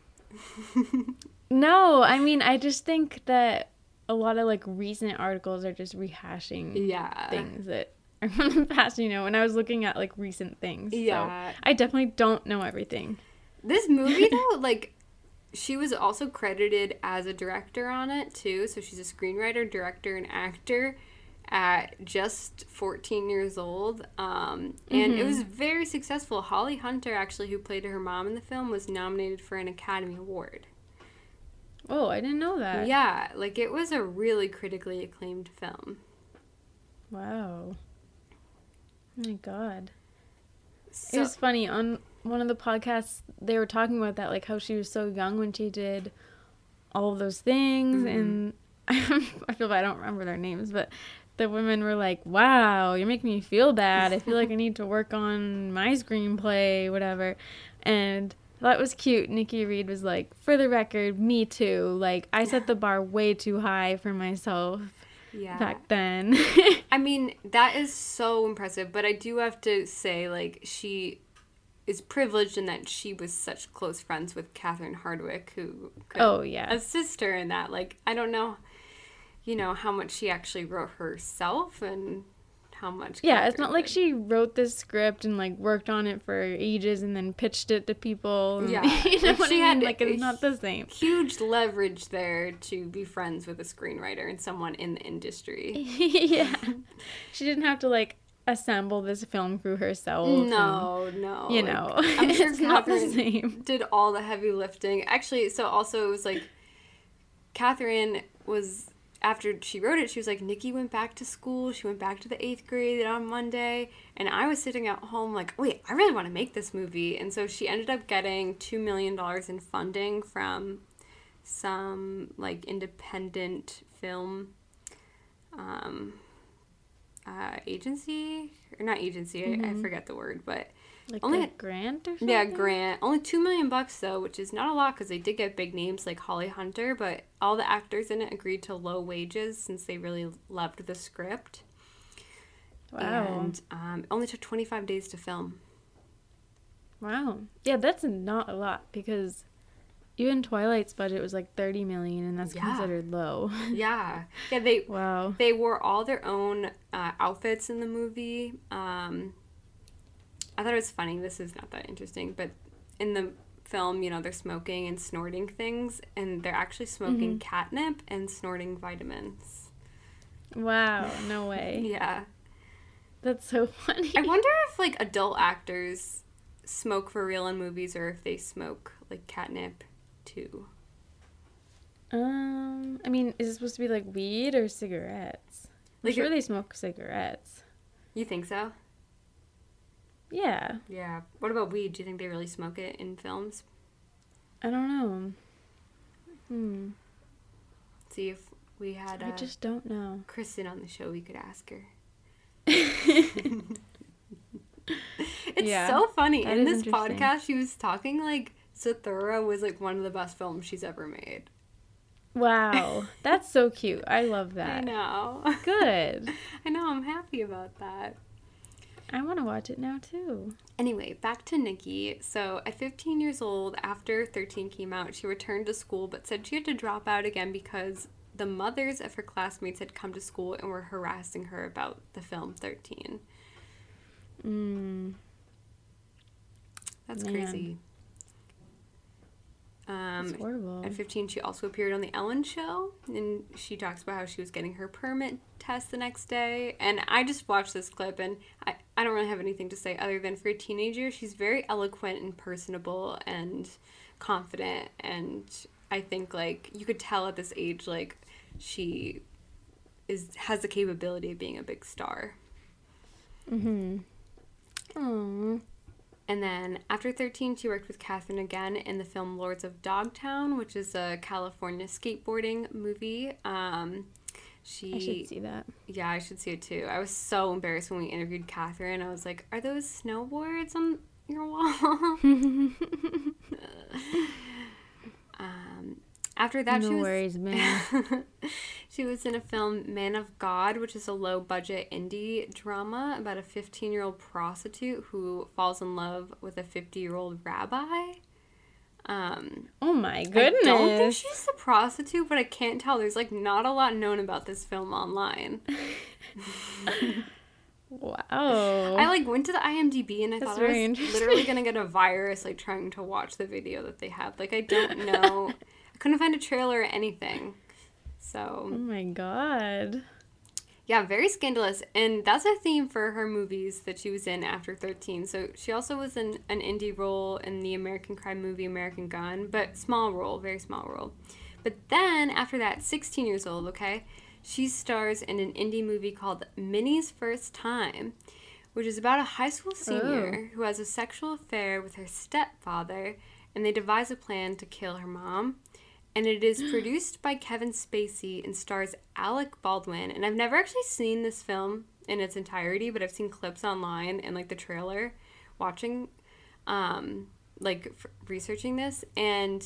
No, I mean, I just think that a lot of like recent articles are just rehashing yeah things that from the past, you know, when I was looking at like recent things. So Yeah. I definitely don't know everything. This movie though, like she was also credited as a director on it too. So she's a screenwriter, director, and actor at just 14 years old. Um, and it was very successful. Holly Hunter, actually, who played her mom in the film, was nominated for an Academy Award. Oh, I didn't know that. Yeah, like it was a really critically acclaimed film. Wow. Oh my god. So, it was funny on one of the podcasts they were talking about that like how she was so young when she did all of those things mm-hmm. and I feel bad I don't remember their names but the women were like wow you're making me feel bad. I feel like I need to work on my screenplay whatever. And that was cute. Nikki Reed was like for the record me too. Like I set the bar way too high for myself yeah. back then I mean, that is so impressive, but I do have to say, like, she is privileged in that she was such close friends with Catherine Hardwicke, who oh yeah assist her in that. Like, I don't know, you know, how much she actually wrote herself and how much. Yeah, it's not like she wrote this script and like worked on it for ages and then pitched it to people. and- Yeah, you know like, what she I had? Like it's not the same. Huge leverage there to be friends with a screenwriter and someone in the industry. yeah, she didn't have to like assemble this film crew herself. and, No, no. you like, know, I'm sure it's not the Catherine same. did all the heavy lifting. Actually, so also it was like Catherine was after she wrote it, she was like, Nikki went back to school. She went back to the eighth grade on Monday. And I was sitting at home like, wait, I really want to make this movie. And so she ended up getting $2 million in funding from some like independent film um, uh, agency. Or not agency, I, I forget the word, but Like Only a grant or something. yeah, grant. Only two million bucks though, which is not a lot because they did get big names like Holly Hunter, but all the actors in it agreed to low wages since they really loved the script. Wow. And um, only took twenty five days to film. Wow. Yeah, that's not a lot because even Twilight's budget was like 30 million and that's Yeah. considered low. Yeah, yeah. They wow. they wore all their own uh, outfits in the movie. Um, I thought it was funny. This is not that interesting, but in the film, you know, they're smoking and snorting things, and they're actually smoking catnip and snorting vitamins. Wow, no way. Yeah. That's so funny. I wonder if like adult actors smoke for real in movies or if they smoke like catnip too. Um, I mean, is it supposed to be like weed or cigarettes? I'm Like sure they smoke cigarettes. You think so? Yeah, Yeah. What about weed? Do you think they really smoke it in films? I don't know. Hmm. See if we had I uh, just don't know. Kristen on the show, we could ask her. it's Yeah, so funny. In this podcast, she was talking like Zathura was like one of the best films she's ever made. Wow, that's so cute. I love that. I know. Good. I know. I'm happy about that. I want to watch it now too. Anyway, back to Nikki. So, at 15 years old, after 13 came out, she returned to school but said she had to drop out again because the mothers of her classmates had come to school and were harassing her about the film 13. Mm. That's Man. crazy. Um, horrible. at 15, she also appeared on The Ellen Show, and she talks about how she was getting her permit test the next day. And I just watched this clip, and I, I don't really have anything to say other than for a teenager, she's very eloquent and personable and confident. And I think, like, you could tell at this age, like, she is has the capability of being a big star. Mm-hmm. Aww. And then after 13, she worked with Catherine again in the film Lords of Dogtown, which is a California skateboarding movie. Um, she, I should see that. yeah, I should see it too. I was so embarrassed when we interviewed Catherine. I was like, "Are those snowboards on your wall?" um, after that, no she was worries, man. she was in a film Man of God, which is a low budget indie drama about a 15 year old prostitute who falls in love with a 50 year old rabbi. Um, oh my I goodness. don't think she's a prostitute, but I can't tell. There's like not a lot known about this film online. wow. I like went to the IMDb and I That's thought I was literally gonna get a virus like trying to watch the video that they have. Like I don't know. I couldn't find a trailer or anything. So oh my god. Yeah, very scandalous. And that's a theme for her movies that she was in after 13. So she also was in an indie role in the American crime movie American Gun, but small role, very small role. But then after that, 16 years old, okay, she stars in an indie movie called Minnie's First Time, which is about a high school oh. senior who has a sexual affair with her stepfather, and they devise a plan to kill her mom and it is produced by Kevin Spacey and stars Alec Baldwin. And I've never actually seen this film in its entirety, but I've seen clips online and like the trailer, watching, um, like f- researching this, and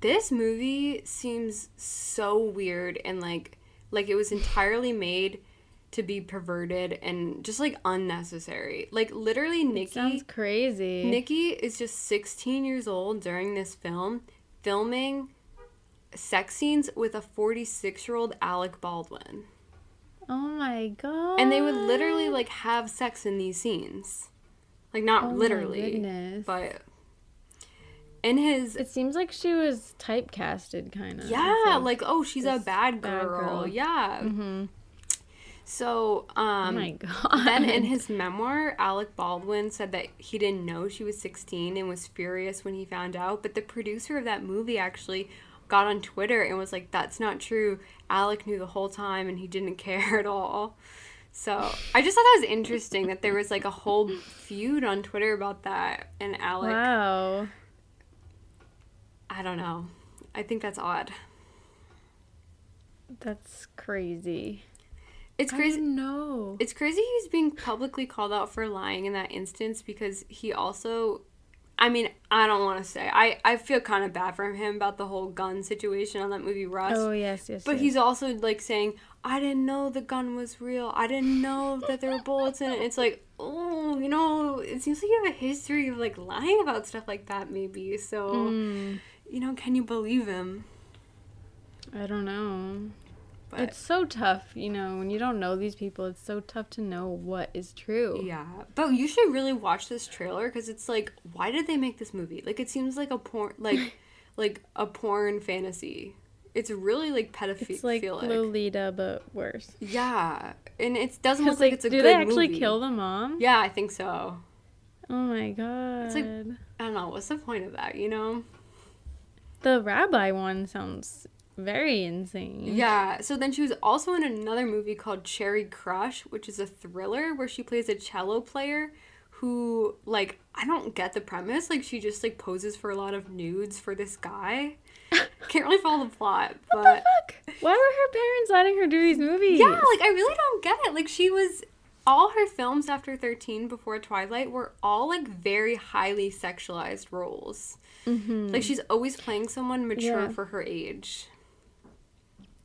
this movie seems so weird and like like it was entirely made to be perverted and just like unnecessary. Like literally, Nikki. Sounds crazy. Nikki is just 16 years old during this film, filming sex scenes with a 46 year old Alec Baldwin. oh my god. And they would literally like have sex in these scenes. Like, not Oh literally, but in his. It seems like she was typecasted, kind of. Yeah, like, oh, she's a bad bad girl. girl. Yeah. hmm So, Oh um, my god. then in his memoir, Alec Baldwin said that he didn't know she was 16 and was furious when he found out. But the producer of that movie actually got on Twitter and was like, that's not true. Alec knew the whole time and he didn't care at all. So I just thought that was interesting that there was like a whole feud on Twitter about that. And Alec, wow. I don't know. I think that's odd. That's crazy. It's crazy. didn't. It's crazy he's being publicly called out for lying in that instance because he also I mean, I don't want to say. I, I feel kind of bad for him about the whole gun situation on that movie Rust. Oh yes, yes. but yes. he's also like saying, I didn't know the gun was real. I didn't know that there were bullets in it. It's like, oh, you know, it seems like you have a history of like lying about stuff like that, maybe. So, Mm, you know, can you believe him? I don't know. But It's so tough, you know, when you don't know these people. It's so tough to know what is true. Yeah, but you should really watch this trailer because it's like, why did they make this movie? Like, it seems like a porn, like, like a porn fantasy. It's really like pedophilic. It's like Lolita, but worse. yeah, and it doesn't look like like, it's a good movie. do they actually movie. kill the mom? Yeah, I think so. Oh my god. It's like- I don't know. What's the point of that? You know? the rabbi one sounds very insane. Yeah. So then she was also in another movie called Cherry Crush, which is a thriller where she plays a cello player who like I don't get the premise. Like she just like poses for a lot of nudes for this guy. Can't really follow the plot, but What the fuck? Why were her parents letting her do these movies? yeah, like I really don't get it. Like she was all her films after 13 before Twilight were all like very highly sexualized roles. Mhm. Like she's always playing someone mature Yeah. for her age.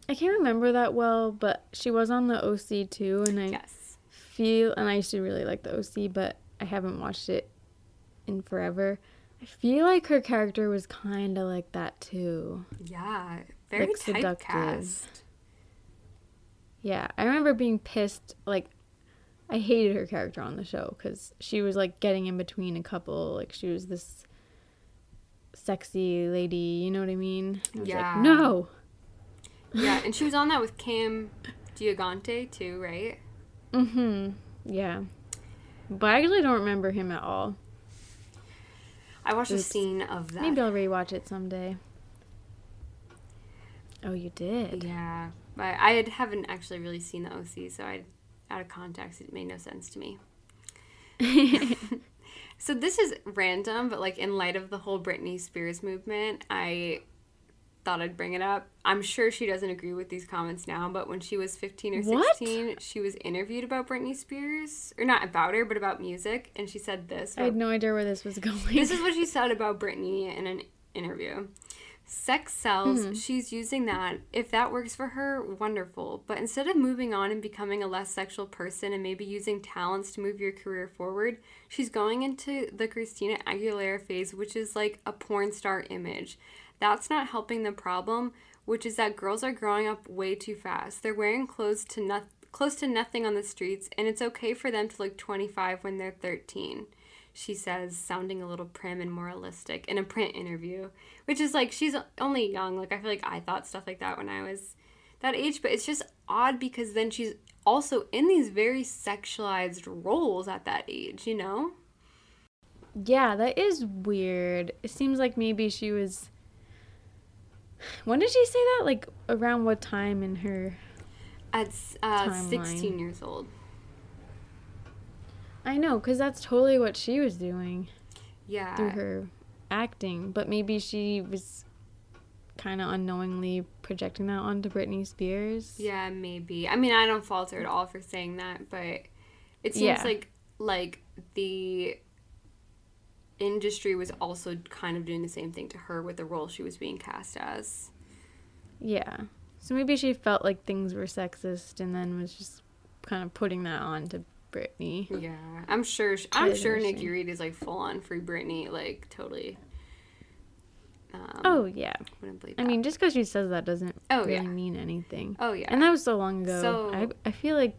I can't remember that well, but she was on the OC too, and I Yes. feel, and I used to really like the OC, but I haven't watched it in forever. I feel like her character was kind of like that too. Yeah, very Like, seductive. typecast. Yeah, I remember being pissed. Like, I hated her character on the show because she was like getting in between a couple. Like, she was this sexy lady. You know what I mean? I Yeah. Like, no. Yeah, and she was on that with Cam Gigandet too, right? Mm-hmm. Yeah. But I actually don't remember him at all. I watched a scene of that. Maybe I'll rewatch it someday. Oh, you did. Yeah, but I had, haven't actually really seen the OC, so I, out of context, it made no sense to me. So this is random, but like in light of the whole Britney Spears movement, I thought I'd bring it up. I'm sure she doesn't agree with these comments now, but when she was 15 or What? 16, she was interviewed about Britney Spears, or not about her, but about music, and she said this. I had no idea where this was going. this is what she said about Britney in an interview. Sex sells. Mm-hmm. She's using that. If that works for her, wonderful. But instead of moving on and becoming a less sexual person and maybe using talents to move your career forward, she's going into the Christina Aguilera phase, which is like a porn star image. That's not helping the problem, which is that girls are growing up way too fast. They're wearing clothes to noth- close to nothing on the streets, and it's okay for them to look 25 when they're 13 she says, sounding a little prim and moralistic in a print interview, which is like she's only young. Like, I feel like I thought stuff like that when I was that age, but it's just odd because then she's also in these very sexualized roles at that age, you know? Yeah, that is weird. It seems like maybe she was. When did she say that? Like around what time in her? At uh, 16 years old. I know, because that's totally what she was doing Yeah. through her acting. But maybe she was kind of unknowingly projecting that onto Britney Spears. Yeah, maybe. I mean, I don't fault her at all for saying that, but it seems Yeah. like like the industry was also kind of doing the same thing to her with the role she was being cast as. Yeah. So maybe she felt like things were sexist and then was just kind of putting that on to Britney. Yeah, I'm sure. I'm sure. Nikki Reed is like full on free Britney, like totally. Um, Oh, yeah. wouldn't believe that. I mean, just because she says that doesn't Oh, really yeah. mean anything. oh yeah, And that was so long ago. So- I, I feel like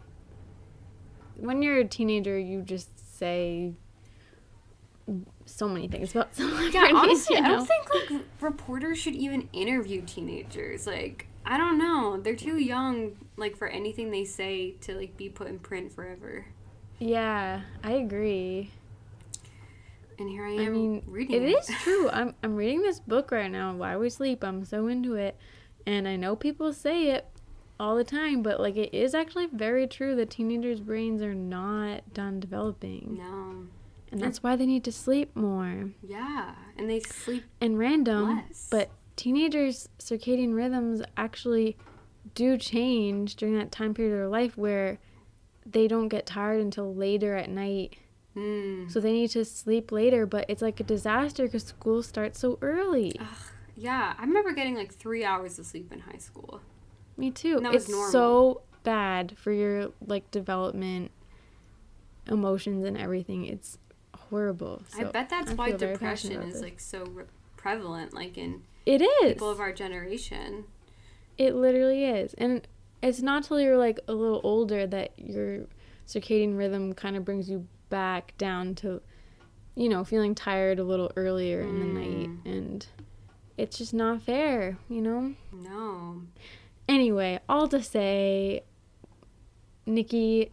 when you're a teenager, you just say so many things about celebrities. yeah. Honestly, you I don't think like reporters should even interview teenagers. Like, I don't know, they're too young, like for anything they say to like be put in print forever. Yeah, I agree. And here I am I mean, reading it it. is true. I'm I'm reading this book right now, Why We Sleep. I'm so into it, and I know people say it all the time, but like it is actually very true that teenagers' brains are not done developing, no. And that's why they need to sleep more. Yeah, and they sleep. and random, Less. but teenagers' circadian rhythms actually do change during that time period of their life where they don't get tired until later at night. Mm. So they need to sleep later, but it's like a disaster because school starts so early. Yeah, I remember getting like three hours of sleep in high school. Me too. And that was it's normal. so bad for your like development, emotions, and everything. It's horrible. I bet that's I why depression is like so re- prevalent, like in it is. people of our generation. It literally is. And it's not till you're like a little older that your circadian rhythm kind of brings you back down to, you know, feeling tired a little earlier in the night. Mm. And it's just not fair, you know? No. Anyway, all to say, Nikki,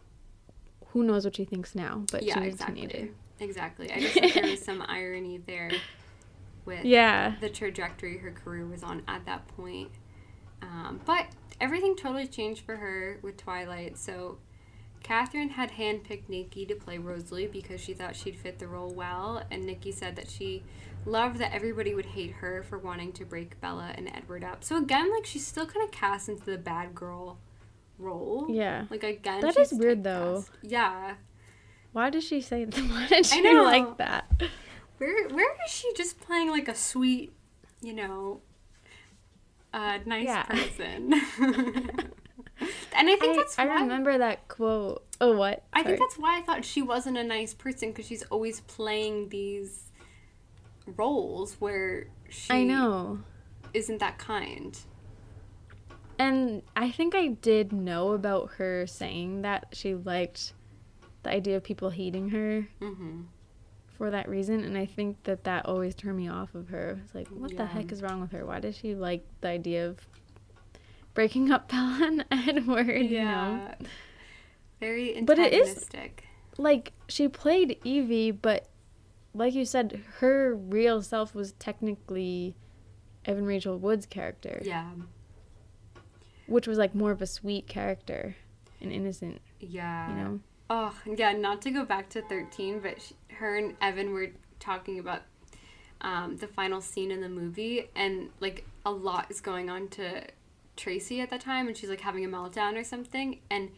who knows what she thinks now, but yeah, she was exactly. a teenager. Exactly. I just think there was some irony there with Yeah. the trajectory her career was on at that point. Um, but everything totally changed for her with Twilight. So Catherine had handpicked Nikki to play Rosalie because she thought she'd fit the role well, and Nikki said that she loved that everybody would hate her for wanting to break Bella and Edward up. So again, like she's still kind of cast into the bad girl role. Yeah. Like again, That is weird, though. Yeah. Why did she say that? Why did she know. like that? Where where is she just playing like a sweet, you know, uh, nice Yeah. person? And I think I, that's I why remember that quote. Oh, what? I think that's why I thought she wasn't a nice person because she's always playing these roles where she I know. isn't that kind. And I think I did know about her saying that she liked the idea of people hating her Mm-hmm. for that reason. And I think that that always turned me off of her. It's like, what Yeah. the heck is wrong with her? Why does she like the idea of breaking up Bella and Edward? You know? Very But it is- antagonistic. Like, she played Evie, but like you said, her real self was technically Evan Rachel Wood's character, Yeah. which was like more of a sweet character and innocent, Yeah. you know? Oh, yeah, not to go back to 13, but sh her and Evan were talking about um, the final scene in the movie, and like a lot is going on to Tracy at that time, and she's like having a meltdown or something. And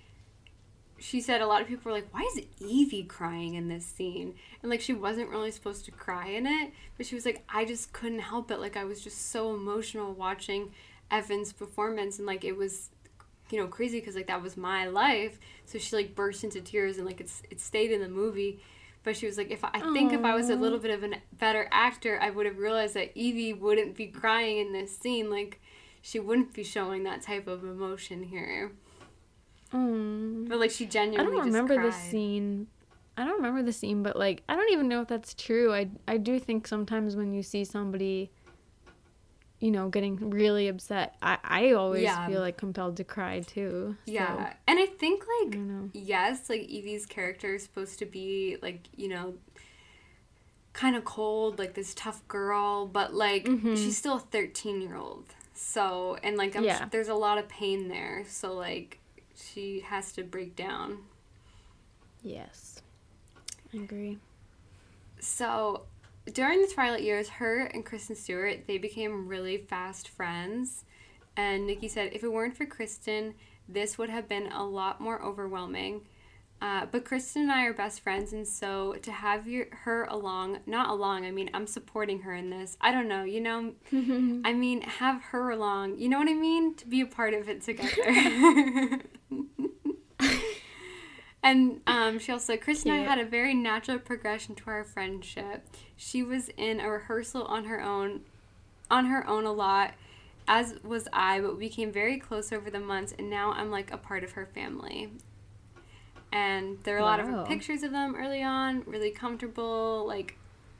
she said a lot of people were like, Why is Evie crying in this scene? And like she wasn't really supposed to cry in it, but she was like, I just couldn't help it. Like I was just so emotional watching Evan's performance, and like it was you know crazy because like that was my life so she like burst into tears and like it's it stayed in the movie but she was like if i, I think if i was a little bit of a better actor i would have realized that evie wouldn't be crying in this scene like she wouldn't be showing that type of emotion here Mm. but like she genuinely I don't remember the scene. I don't remember the scene, but like I don't even know if that's true. I I do think sometimes when you see somebody you know, getting really upset, I I always Yeah. feel like compelled to cry too. so, yeah and i think like don't yes, like Evie's character is supposed to be like, you know, kind of cold, like this tough girl, but like Mhm. she's still a 13 year old. So, and like, I'm Yeah. there's a lot of pain there. So, like, she has to break down. Yes. I agree. So, during the Twilight years, her and Kristen Stewart, they became really fast friends. And Nikki said, if it weren't for Kristen, this would have been a lot more overwhelming. Uh, but Kristen and I are best friends, and so to have your, her along, not along, I mean, I'm supporting her in this. I don't know, you know, I mean, have her along, you know what I mean? To be a part of it together. and um, she also, Kristen and I had a very natural progression to our friendship. She was in a rehearsal on her own, on her own a lot, as was I, but we became very close over the months, and now I'm like a part of her family. And there are a lot Wow. of pictures of them early on, really comfortable, like,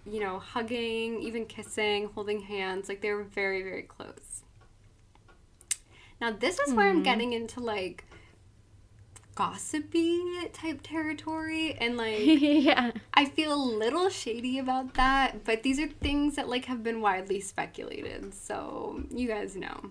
you know, hugging, even kissing, holding hands. Like, they were very, very close. Now, this is where I'm Hmm. getting into like gossipy type territory, and like, yeah. I feel a little shady about that, but these are things that like have been widely speculated, so you guys know.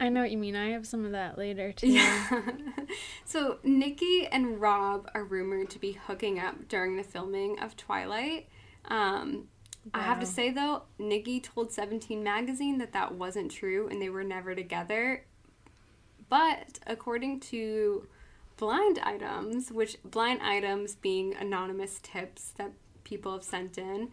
I know what you mean. I have some of that later too. Yeah. so Nikki and Rob are rumored to be hooking up during the filming of Twilight. Um, I have to say though, Nikki told Seventeen magazine that that wasn't true and they were never together. But according to blind items, which blind items being anonymous tips that people have sent in,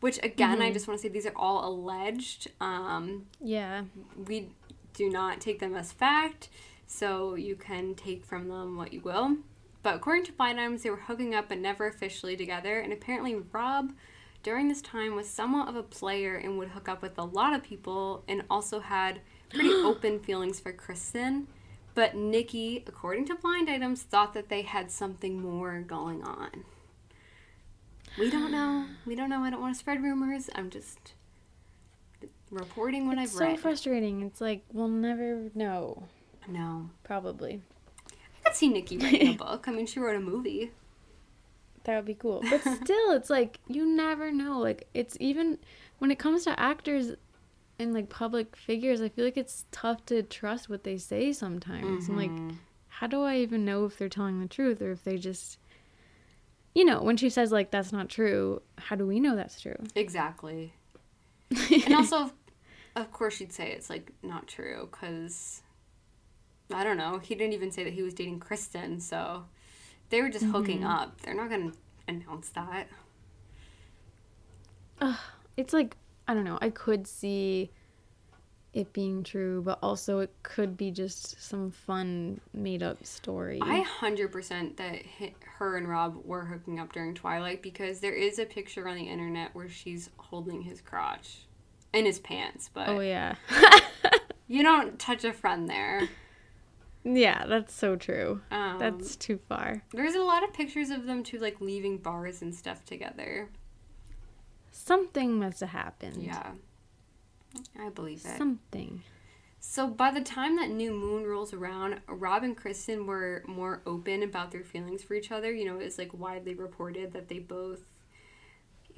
which again, I just want to say these are all alleged. Um, Yeah. we do not take them as fact, so you can take from them what you will. But according to blind items, they were hooking up but never officially together. And apparently, Rob, during this time, was somewhat of a player and would hook up with a lot of people and also had pretty open feelings for Kristen. But Nikki, according to blind items, thought that they had something more going on. We don't know. We don't know. I don't want to spread rumors. I'm just reporting what It's I've read. so read. frustrating. It's like we'll never know. No. Probably. I could see Nikki writing a book. I mean, she wrote a movie. That would be cool. But still, it's like you never know. Like it's even when it comes to actors and like public figures, I feel like it's tough to trust what they say sometimes. I'm like, mm-hmm. how do I even know if they're telling the truth or if they just you know, when she says like that's not true, how do we know that's true? Exactly. and also, of course, she'd say it's like not true because I don't know. He didn't even say that he was dating Kristen, so they were just hooking mm-hmm. up. They're not gonna announce that. it's like I don't know. I could see it being true, but also it could be just some fun made up story. I hundred percent that her and Rob were hooking up during Twilight because there is a picture on the internet where she's holding his crotch in his pants, but oh yeah. you don't touch a friend there. yeah, that's so true. Um, That's too far. there's a lot of pictures of them too, like leaving bars and stuff together. Something must have happened. Yeah, I believe it. Something. So by the time that new moon rolls around, Rob and Kristen were more open about their feelings for each other. You know, it's like widely reported that they both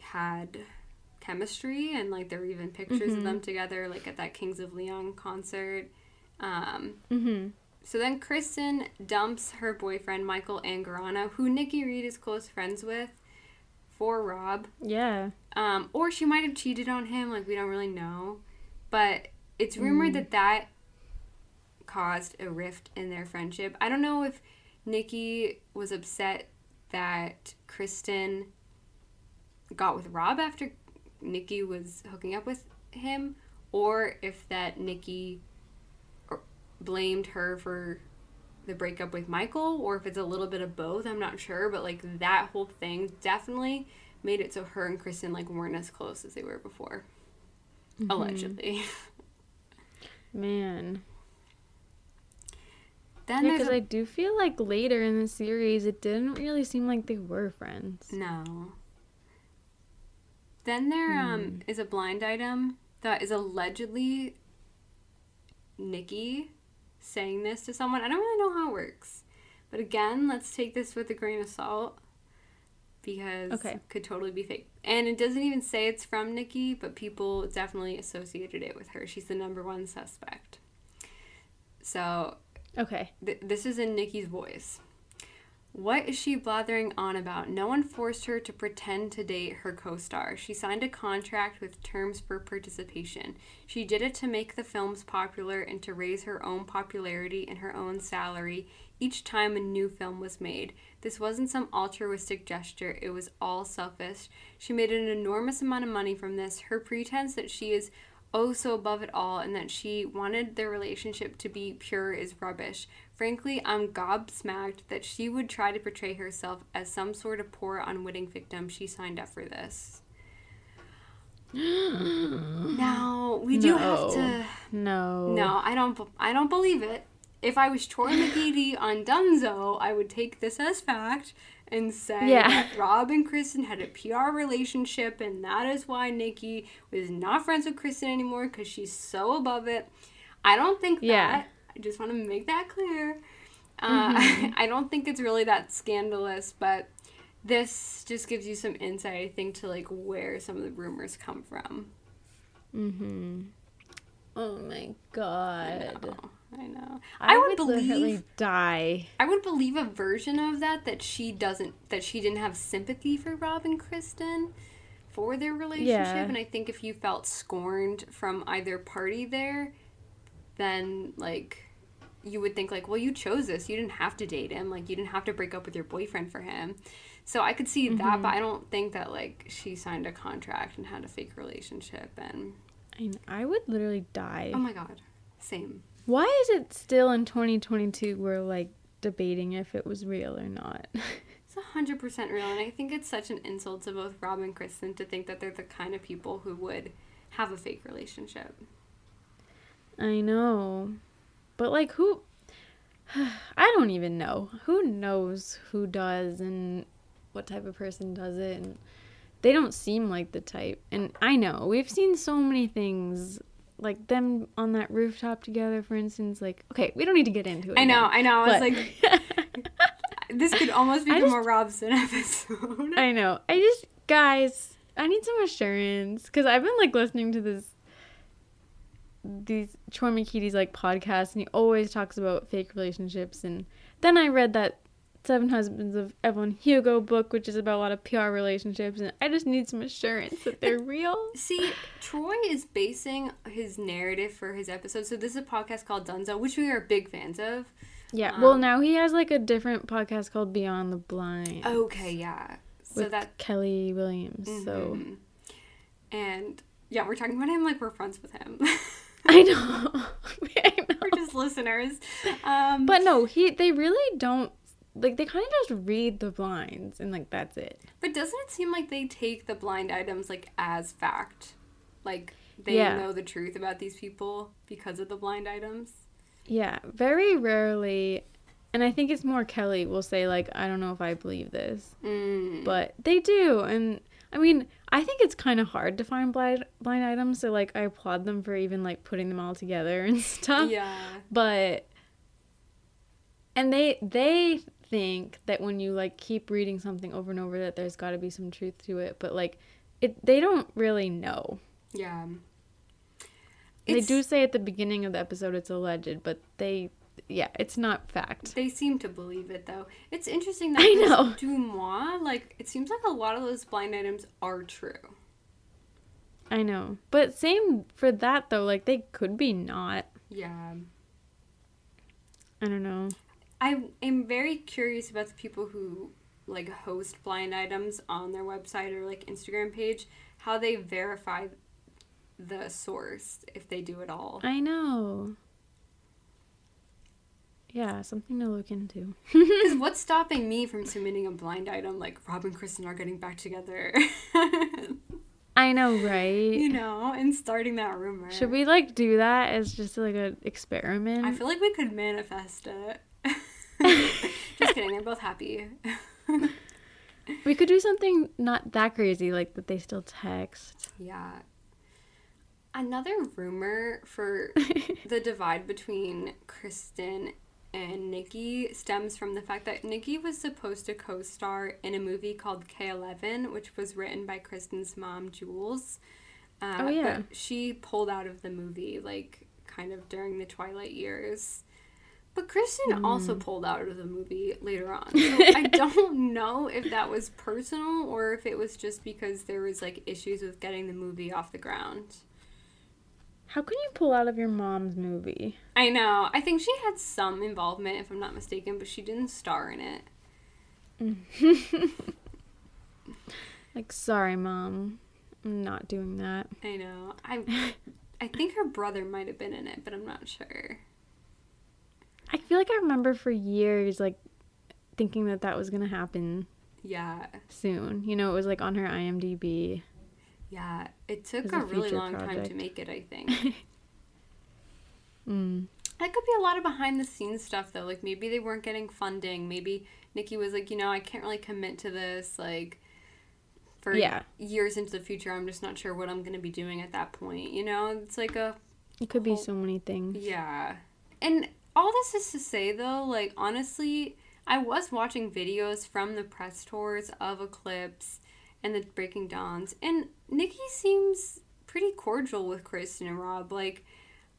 had chemistry and like there were even pictures of them together like at that Kings of Leon concert. Um, Mm-hmm. so then Kristen dumps her boyfriend Michael Angarano, who Nikki Reed is close friends with, for Rob. Yeah. Um, or she might have cheated on him, like we don't really know. But it's rumored that that caused a rift in their friendship. I don't know if Nikki was upset that Kristen got with Rob after Nikki was hooking up with him, or if that Nikki blamed her for the breakup with Michael, or if it's a little bit of both. I'm not sure, but like that whole thing definitely made it so her and Kristen like weren't as close as they were before. Allegedly. Man. Then Yeah, because a- I do feel like later in the series, it didn't really seem like they were friends. No. Then there um Hmm. is a blind item that is allegedly Nikki saying this to someone. I don't really know how it works. But again, let's take this with a grain of salt because Okay. it could totally be fake. And it doesn't even say it's from Nikki, but people definitely associated it with her. She's the number one suspect. So Okay. Th- this is in Nikki's voice. What is she blathering on about? No one forced her to pretend to date her co star. She signed a contract with terms for participation. She did it to make the films popular and to raise her own popularity and her own salary each time a new film was made. This wasn't some altruistic gesture, it was all selfish. She made an enormous amount of money from this. Her pretense that she is oh so above it all and that she wanted their relationship to be pure is rubbish. Frankly, I'm gobsmacked that she would try to portray herself as some sort of poor, unwitting victim. She signed up for this. now, we do have to. No. No, I don't. I don't believe it. If I was Troy McGeady on Dunzo, I would take this as fact and say Yeah. that Rob and Kristen had a PR relationship, and that is why Nikki was not friends with Kristen anymore because she's so above it. I don't think Yeah. that. I just want to make that clear. Uh, I don't think it's really that scandalous, but this just gives you some insight, I think, to like where some of the rumors come from. Mm-hmm. Oh my god. I know. I, would would believe literally die. I would believe a version of that that she doesn't that she didn't have sympathy for Rob and Kristen for their relationship Yeah. and I think if you felt scorned from either party there then like you would think like well you chose this you didn't have to date him like you didn't have to break up with your boyfriend for him so I could see that mm-hmm. but I don't think that like she signed a contract and had a fake relationship and I, I would literally die. oh my god same Why is it still in 2022 we're like debating if it was real or not? It's hundred percent real, and I think it's such an insult to both Rob and Kristen to think that they're the kind of people who would have a fake relationship. I know. But like who I don't even know. Who knows who does and what type of person does it and they don't seem like the type. And I know. We've seen so many things like them on that rooftop together for instance like okay, we don't need to get into it. I know, again, I know. I was like, this could almost become just- a Robsten episode. I know. I just, guys, I need some assurance because I've been like listening to this, these Troy McKeedy's like podcast, and he always talks about fake relationships. And then I read that Seven Husbands of Evelyn Hugo book, which is about a lot of PR relationships, and I just need some assurance that they're real. See, Troy is basing his narrative for his episode. So this is a podcast called Dunzo, which we are big fans of. Yeah. Well, Um, now he has like a different podcast called Beyond the Blind Okay, yeah. So with that Kelly Williams. So Mhm. and yeah, we're talking about him like we're friends with him. I know. I know. We're just listeners. Um, But no, he they really don't like they kind of just read the blinds and like that's it. but doesn't it seem like they take the blind items like as fact? Like they Yeah. know the truth about these people because of the blind items. Yeah, very rarely and I think it's more Kelly will say like I don't know if I believe this. Mm. But they do and I mean, I think it's kind of hard to find blind blind items, so like I applaud them for even like putting them all together and stuff. Yeah. but and they they think that when you like keep reading something over and over that there's got to be some truth to it but like it they don't really know Yeah. they do say at the beginning of the episode it's alleged but they yeah it's not fact They seem to believe it though. It's interesting that I know. Dumois, like it seems like a lot of those blind items are true. i know but same for that though like they could be not Yeah. i don't know I am very curious about the people who like host blind items on their website or like Instagram page, how they verify the source if they do it all. i know yeah something to look into Because what's stopping me from submitting a blind item like Rob and Kristen are getting back together? i know right you know, and starting that rumor. should we like do that as just like an experiment I feel like we could manifest it. Just kidding, they're both happy. We could do something not that crazy, like that they still text. Yeah. Another rumor for the divide between Kristen and Nikki stems from the fact that Nikki was supposed to co star in a movie called K11, which was written by Kristen's mom, Jules. Uh, Oh, yeah. But she pulled out of the movie, like, kind of during the Twilight years. But Kristen also Hmm. pulled out of the movie later on. So I don't know if that was personal or if it was just because there was like issues with getting the movie off the ground. How can you pull out of your mom's movie? I know. I think she had some involvement if I'm not mistaken, but she didn't star in it. Like, sorry, mom, I'm not doing that. I know. I I think her brother might have been in it, but I'm not sure. I feel like I remember for years, like, thinking that that was gonna happen Yeah. soon. You know, it was like on her IMDb. Yeah. It took a, a really long time to make it, I think. Mm. That could be a lot of behind the scenes stuff though. Like maybe they weren't getting funding. Maybe Nikki was like, you know, I can't really commit to this. Like for Yeah. years into the future, I'm just not sure what I'm gonna be doing at that point. You know, it's like a It could be so many things. yeah. And all this is to say though, like honestly, I was watching videos from the press tours of Eclipse and the Breaking Dawns, and Nikki seems pretty cordial with Kristen and Rob. Like,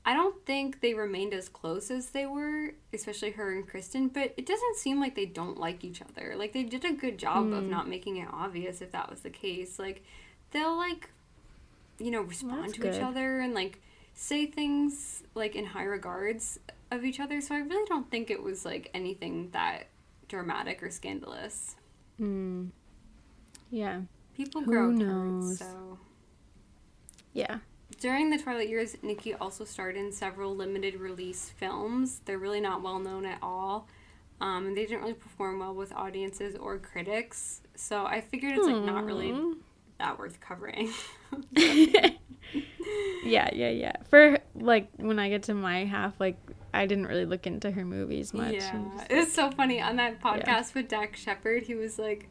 I don't think they remained as close as they were, especially her and Kristen, but it doesn't seem like they don't like each other. Like, they did a good job of hmm. not making it obvious if that was the case. Like, they'll, like, you know, respond that's to good. each other and, like, say things, like, in high regards of each other. So I really don't think it was, like, anything that dramatic or scandalous. Mm. Yeah. People Who grow knows? apart, so. Yeah. During the Twilight years, Nikki also starred in several limited release films. They're really not well known at all. Um, and they didn't really perform well with audiences or critics. So I figured it's like not really that worth covering. yeah, yeah, yeah. For like when I get to my half, like I didn't really look into her movies much. Yeah, I'm it was so funny on that podcast with Dax Shepard. He was like,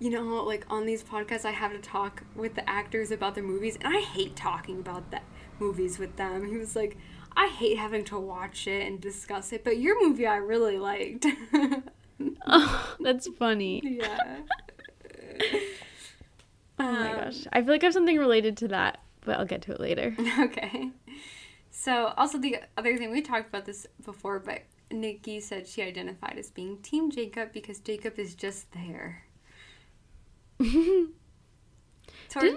you know, like on these podcasts, I have to talk with the actors about their movies, and I hate talking about that movies with them. He was like, I hate having to watch it and discuss it, but your movie I really liked. oh, that's funny. yeah. Oh my Um, gosh. I feel like I have something related to that, but I'll get to it later. Okay. So, also the other thing we talked about this before, but Nikki said she identified as being Team Jacob because Jacob is just there. Didn't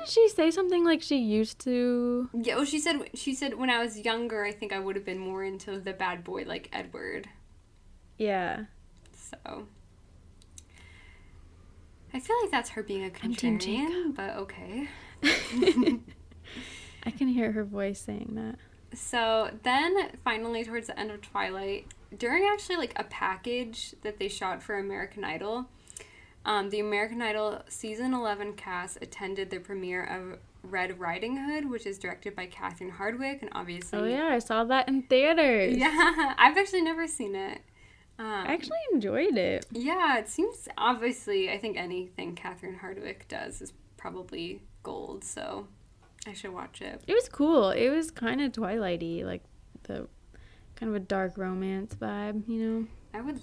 she say something like she used to? Yeah, well, she said she said when I was younger, I think I would have been more into the bad boy like Edward. Yeah. So I feel like that's her being a I'm Team contrarian, but okay. I can hear her voice saying that. So then, finally, towards the end of Twilight, during actually like a package that they shot for American Idol, um, the American Idol season 11 cast attended the premiere of Red Riding Hood, which is directed by Catherine Hardwicke, and obviously. Oh yeah, I saw that in theaters. Yeah, I've actually never seen it. Um, I actually enjoyed it. yeah, it seems obviously. I think anything Catherine Hardwicke does is probably gold, so I should watch it. It was cool. It was kind of Twilighty, like the kind of a dark romance vibe, you know. I would.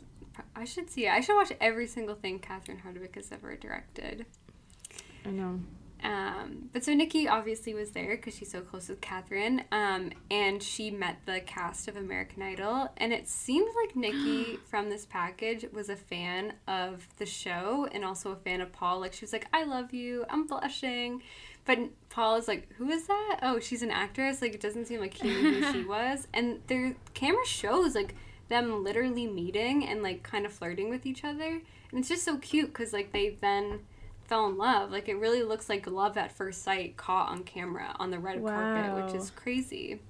I should see it. I should watch every single thing Catherine Hardwicke has ever directed. I know. Um, but so Nikki obviously was there because she's so close with Catherine, um, and she met the cast of American Idol, and it seemed like Nikki from this package was a fan of the show and also a fan of Paul. Like she was like, "I love you," I'm blushing, but Paul is like, "Who is that?" Oh, she's an actress. Like it doesn't seem like he knew who she was, and their camera shows like them literally meeting and like kind of flirting with each other, and it's just so cute because like they then fell in love. Like it really looks like love at first sight caught on camera on the red carpet, which is crazy.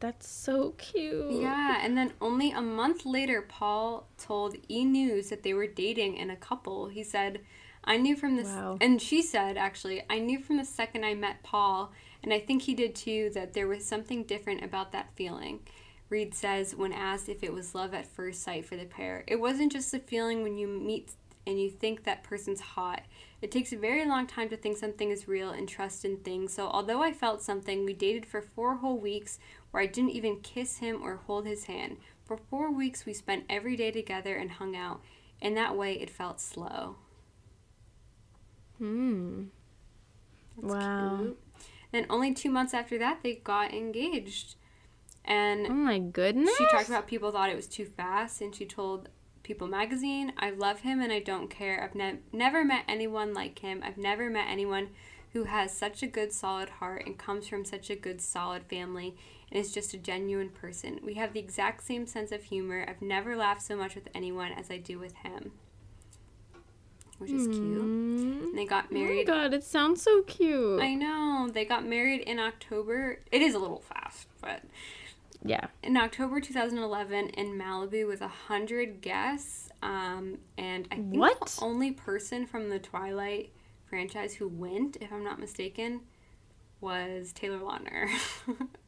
That's so cute. Yeah, and then only a month later, Paul told E News that they were dating and a couple. He said, I knew from this, Wow. and she said, actually, I knew from the second I met Paul, and I think he did too, that there was something different about that feeling. Reed says, when asked if it was love at first sight for the pair, it wasn't just a feeling when you meet and you think that person's hot. It takes a very long time to think something is real and trust in things. So, although I felt something, we dated for four whole weeks where I didn't even kiss him or hold his hand. For four weeks, we spent every day together and hung out. In that way, it felt slow. Hmm. That's Wow. cute. Then, only two months after that, they got engaged. And Oh my goodness. She talked about people thought it was too fast, and she told People magazine, I love him and I don't care. I've ne- never met anyone like him. I've never met anyone who has such a good, solid heart and comes from such a good, solid family and is just a genuine person. We have the exact same sense of humor. I've never laughed so much with anyone as I do with him. Which is cute. Mm. And they got Oh my married. god, it sounds so cute. I know. They got married in October. It is a little fast, but yeah. in October 2011 in Malibu with a hundred guests. Um, and I think What? the only person from the Twilight franchise who went, if I'm not mistaken, was Taylor Lautner.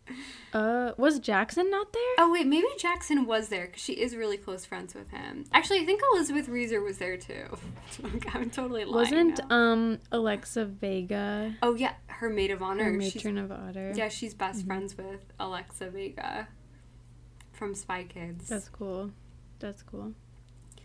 Uh, was Jackson not there? oh wait, maybe Jackson was there because she is really close friends with him. Actually, I think Elizabeth Reaser was there too. I'm totally lying. Wasn't now. um Alexa Vega oh yeah, her maid of honor. her She's, matron of honor? yeah, she's best Mm-hmm. friends with Alexa Vega from Spy Kids. That's cool. That's cool.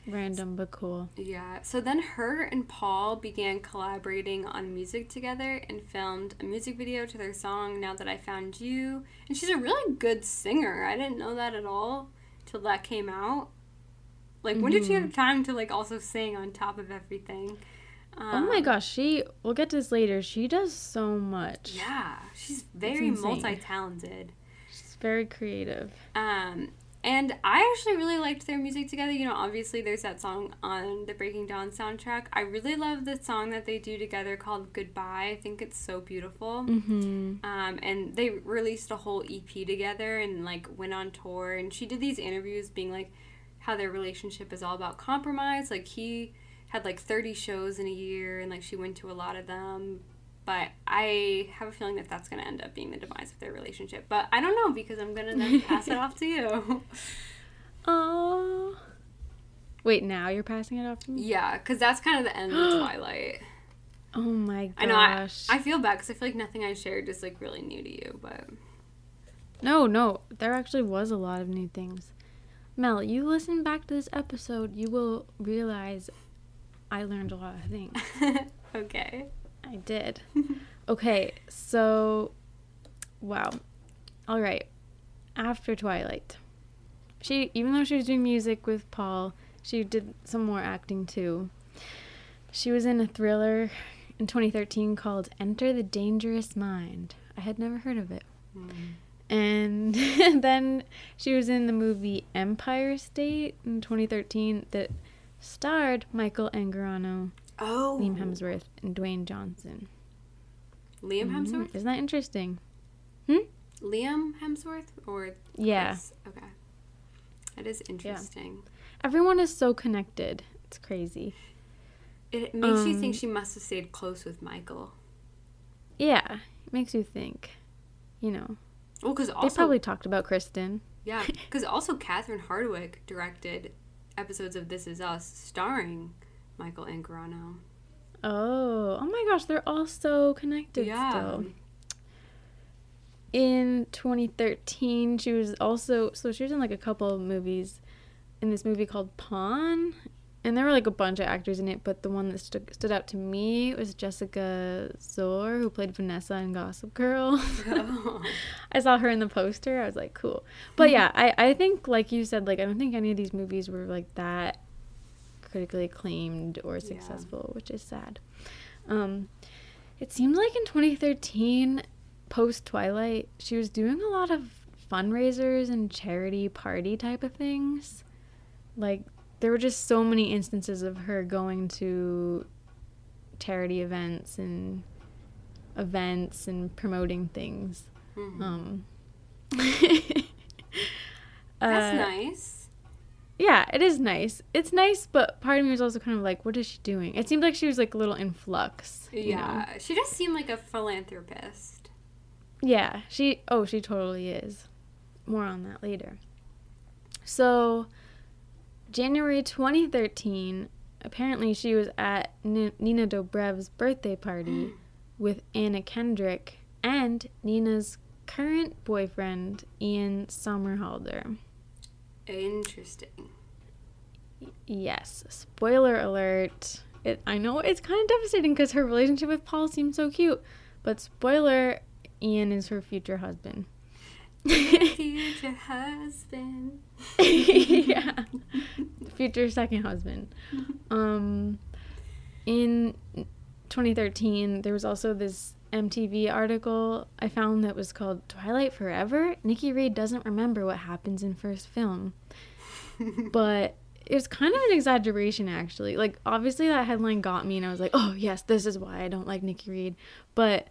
Random but cool. Yeah. So then her and Paul began collaborating on music together and filmed a music video to their song Now That I Found You. And she's a really good singer. I didn't know that at all till that came out. Like when did she Mm-hmm. have time to like also sing on top of everything? oh my Um, gosh, she we'll get to this later. She does so much. Yeah, she's very multi-talented. She's very creative. Um, and I actually really liked their music together. You know, obviously there's that song on the Breaking Dawn soundtrack. I really love the song that they do together called Goodbye. I think it's so beautiful. Mm-hmm. Um, and they released a whole EP together and like went on tour. And she did these interviews being like how their relationship is all about compromise. Like he had like 30 shows in a year and like she went to a lot of them. But I have a feeling that that's going to end up being the demise of their relationship. But I don't know because I'm going to then pass it off to you. Oh. Wait, now you're passing it off to me? yeah, because that's kind of the end of Twilight. Oh my gosh. I know. I, I feel bad because I feel like nothing I shared is like really new to you. But No, no, there actually was a lot of new things. Mel, you listen back to this episode, you will realize I learned a lot of things. okay. I did. Okay, so wow. All right. After Twilight. She even though she was doing music with Paul, she did some more acting too. She was in a thriller in 2013 called Enter the Dangerous Mind. I had never heard of it. Hmm. And then she was in the movie Empire State in 2013 that starred Michael Angarano, Oh. Liam Hemsworth, and Dwayne Johnson. Liam Hemsworth? Mm, Isn't that interesting? Hmm? Liam Hemsworth or Yeah. Chris? Okay. That is interesting. Everyone is so connected. It's crazy. It makes you Um, think she must have stayed close with Michael. Yeah, it makes you think. You know, Well, because also they probably talked about Kristen. yeah, because also Catherine Hardwicke directed episodes of This Is Us starring Michael Angarano. Oh, oh my gosh, they're all so connected Yeah. still. In 2013, she was also so she was in like a couple of movies. In this movie called Pawn, and there were like a bunch of actors in it, but the one that stood stood out to me was Jessica Szohr, who played Vanessa in Gossip Girl. I saw her in the poster. I was like, cool. But yeah, I, I think, like you said, like, I don't think any of these movies were like that critically acclaimed or successful, which is sad. Um, it seems like in 2013, post Twilight, she was doing a lot of fundraisers and charity party type of things. Like, there were just so many instances of her going to charity events and events and promoting things. Mhm. Um, That's uh, nice. Yeah, it is nice. It's nice, but part of me was also kind of like, what is she doing? It seemed like she was like a little in flux. you know? Yeah, she does seem like a philanthropist. Yeah, she, oh, she totally is. More on that later. So, January 2013, apparently she was at N- Nina Dobrev's birthday party mm. with Anna Kendrick and Nina's current boyfriend, Ian Somerhalder. Interesting. Yes. Spoiler alert. It, I know it's kind of devastating because her relationship with Paul seems so cute, but spoiler, Ian is her future husband. Future husband. yeah. Future second husband. Um in 2013, there was also this MTV article I found that was called Twilight Forever. Nikki Reed doesn't remember what happens in first film. but it was kind of an exaggeration actually. Like obviously that headline got me and I was like, "Oh, yes, this is why I don't like Nikki Reed." But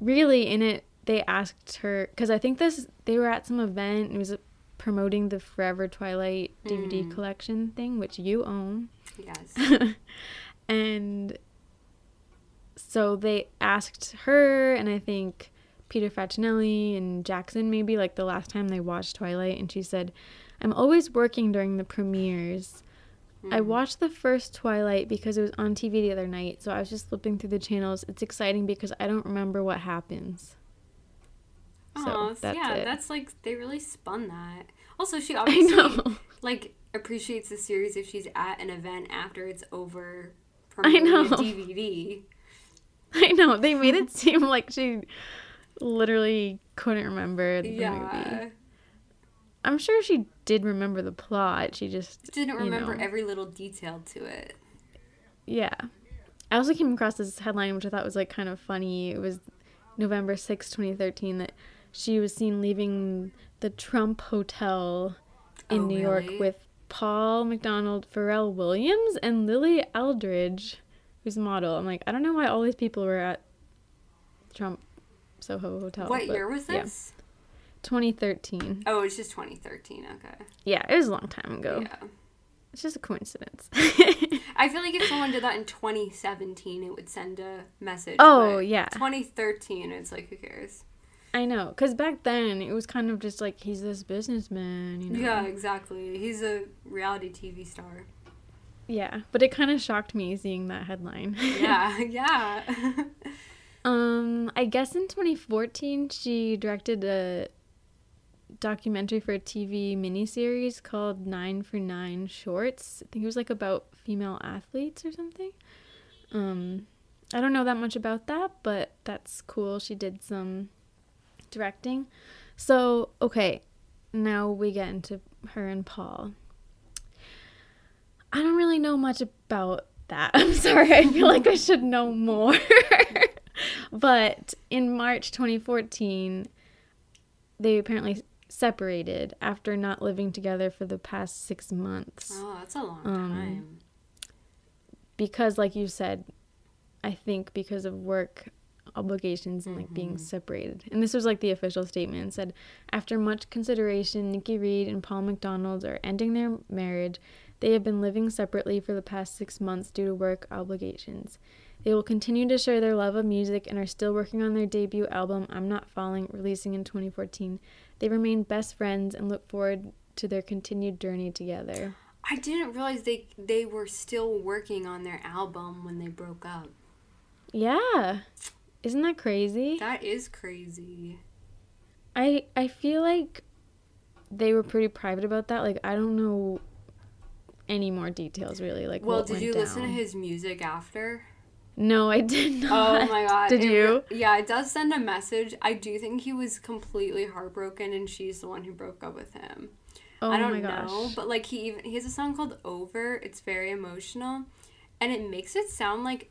really in it they asked her cuz I think this they were at some event and it was promoting the Forever Twilight DVD Mm. collection thing which you own. Yes. and so they asked her and I think Peter Facinelli and Jackson maybe like the last time they watched Twilight and she said, "I'm always working during the premieres. I hmm. watched the first Twilight because it was on TV the other night, so I was just flipping through the channels. It's exciting because I don't remember what happens." So that's yeah, it. that's like they really spun that. Also, she I obviously like appreciates the series if she's at an event after it's over I promoting know. DVD. I know. They made it seem like she literally couldn't remember the Yeah. movie. I'm sure she did remember the plot. She just Didn't you remember know. every little detail to it. Yeah. I also came across this headline which I thought was like kind of funny. It was November 6, 2013 that she was seen leaving the Trump Hotel in Oh, New really? York with Paul McDonald, Pharrell Williams, and Lily Aldridge, who's a model. I'm like, I don't know why all these people were at Trump Soho Hotel. what but year was yeah. this? 2013. Oh, it's just 2013. Okay. Yeah, it was a long time ago. Yeah. It's just a coincidence. I feel like if someone did that in 2017, it would send a message. Oh, yeah. 2013, it's like, who cares? I know, because back then it was kind of just like he's this businessman, you know. Yeah, exactly. He's a reality TV star. Yeah, but it kind of shocked me seeing that headline. Yeah, yeah. um, I guess in 2014 she directed a documentary for a TV miniseries called Nine for Nine Shorts. I think it was like about female athletes or something. Um, I don't know that much about that, but that's cool. She did some directing. So, okay, now we get into her and Paul. I don't really know much about that. I'm sorry. I feel like I should know more. but in March 2014, they apparently separated after not living together for the past six months. oh, that's a long Um, time. Because, like you said, I think because of work obligations and like being separated. And this was like the official statement It said after much consideration, Nikki Reed and Paul McDonald are ending their marriage. They have been living separately for the past 6 months due to work obligations. They will continue to share their love of music and are still working on their debut album I'm Not Falling, releasing in 2014. They remain best friends and look forward to their continued journey together. I didn't realize they they were still working on their album when they broke up. Yeah. Isn't that crazy? That is crazy. I I feel like they were pretty private about that. Like I don't know any more details really. Like Well, did you listen to his music after? No, I did oh not. Oh my god. Did It you? yeah, it does send a message. I do think he was completely heartbroken and she's the one who broke up with him. Oh I don't my know, but like he even he has a song called Over. It's very emotional and it makes it sound like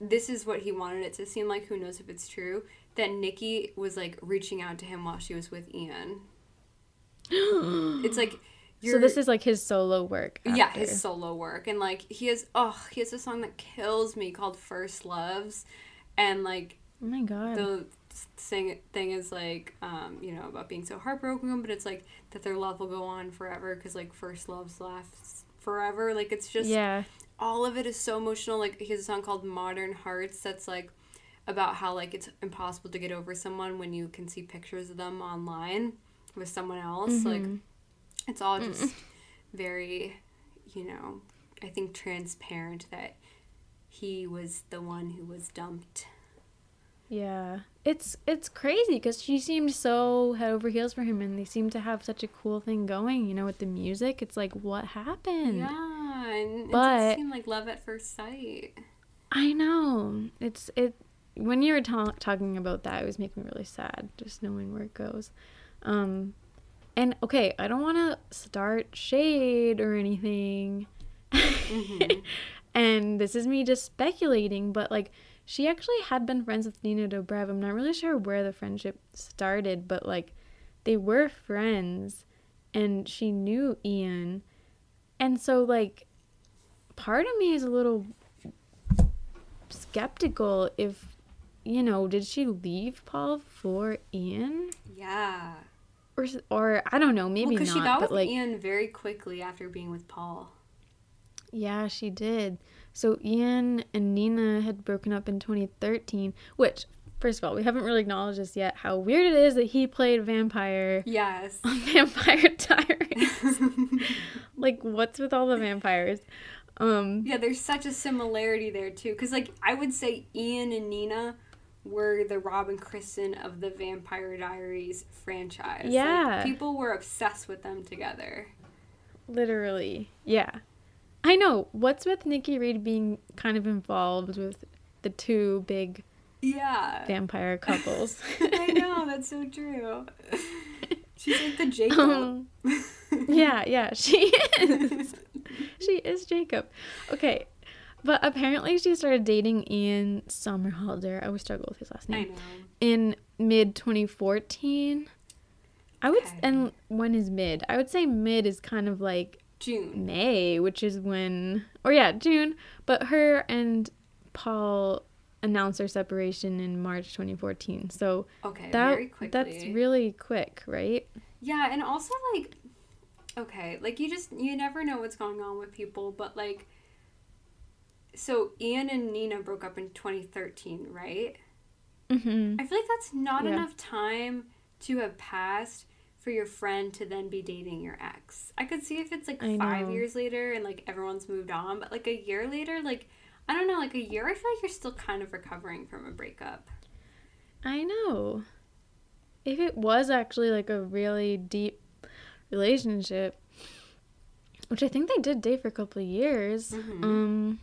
this is what he wanted it to seem like. Who knows if it's true? That Nikki was like reaching out to him while she was with Ian. it's like so this is like his solo work. yeah, his solo work. And like he has oh, he has a song that kills me called First Loves. And like Oh my god. the sing thing is like um, you know, about being so heartbroken, but it's like that their love will go on forever because like first loves lasts forever. Like it's just yeah. all of it is so emotional. Like he has a song called Modern Hearts that's like about how like it's impossible to get over someone when you can see pictures of them online with someone else. Like it's all just very, you know, I think transparent that he was the one who was dumped. Yeah. It's it's crazy because she seemed so head over heels for him and they seemed to have such a cool thing going, you know, with the music. It's like what happened? Yeah, and it But- does seem like love at first sight. I know. It's it when you were ta- talking about that, it was making me really sad just knowing where it goes. Um and okay, I don't want to start shade or anything. Mm-hmm. and this is me just speculating, but like she actually had been friends with Nina Dobrev. I'm not really sure where the friendship started, but like they were friends and she knew Ian. And so like part of me is a little skeptical if you know, did she leave Paul for Ian? Yeah. Or or I don't know, maybe because not. she got with like Ian very quickly after being with Paul. Yeah, she did. So Ian and Nina had broken up in 2013, which, first of all, we haven't really acknowledged this yet. How weird it is that he played vampire Yes. on Vampire Diaries. like, what's with all the vampires? Um, Yeah, there's such a similarity there too. Cause like I would say Ian and Nina were the Robin Kristen of the Vampire Diaries franchise. Like, Yeah. people were obsessed with them together. literally, yeah. I know. What's with Nikki Reed being kind of involved with the two big Yeah. vampire couples? I know, that's so true. She's like the Jacob. Um, yeah, yeah, she is. she is Jacob. Okay, but apparently she started dating Ian Somerhalder. I always struggle with his last I name. know. In mid 2014. I would, Okay. and when is mid? I would say mid is kind of like June. May, which is when, or yeah, June. But her and Paul announced their separation in March 2014. So Okay, that very quickly. that's really quick, right? Yeah, and also like okay, like you just you never know what's going on with people, but like so Ian and Nina broke up in 2013, right? Mm-hmm. I feel like that's not Yeah. enough time to have passed for your friend to then be dating your ex. I could see if it's like I 5 know. years later and like everyone's moved on, but like a year later, like I don't know, like a year I feel like you're still kind of recovering from a breakup. I know. If it was actually like a really deep relationship, which I think they did date for a couple of years, Mhm. um,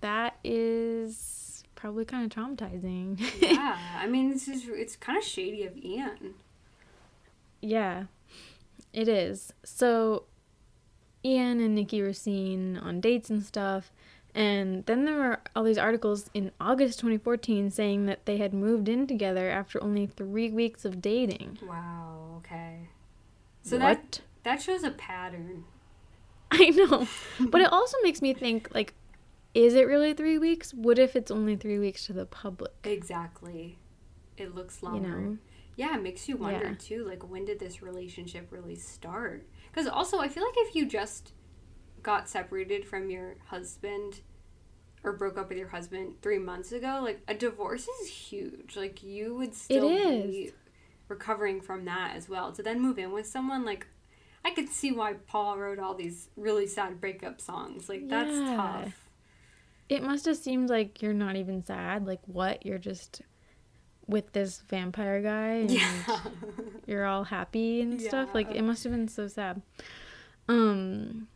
that is probably kind of traumatizing. yeah, I mean, this is it's kind of shady of Ian. yeah, it is. So, Ian and Nikki were seen on dates and stuff. And then there were all these articles in August 2014 saying that they had moved in together after only three weeks of dating. Wow. Okay. So that that shows a pattern. I know. but it also makes me think like is it really three weeks? What if it's only three weeks to the public? Exactly. It looks You longer. know? Yeah, it makes you wonder Yeah. too, like when did this relationship really start? Because also, I feel like if you just got separated from your husband or broke up with your husband three months ago, like a divorce is huge. Like you would still be recovering from that as well. To then move in with someone, like I could see why Paul wrote all these really sad breakup songs. Like that's Yeah. tough. It must have seemed like you're not even sad. Like, what? You're just with this vampire guy and Yeah. you're all happy and stuff. Like, it must have been so sad. Um,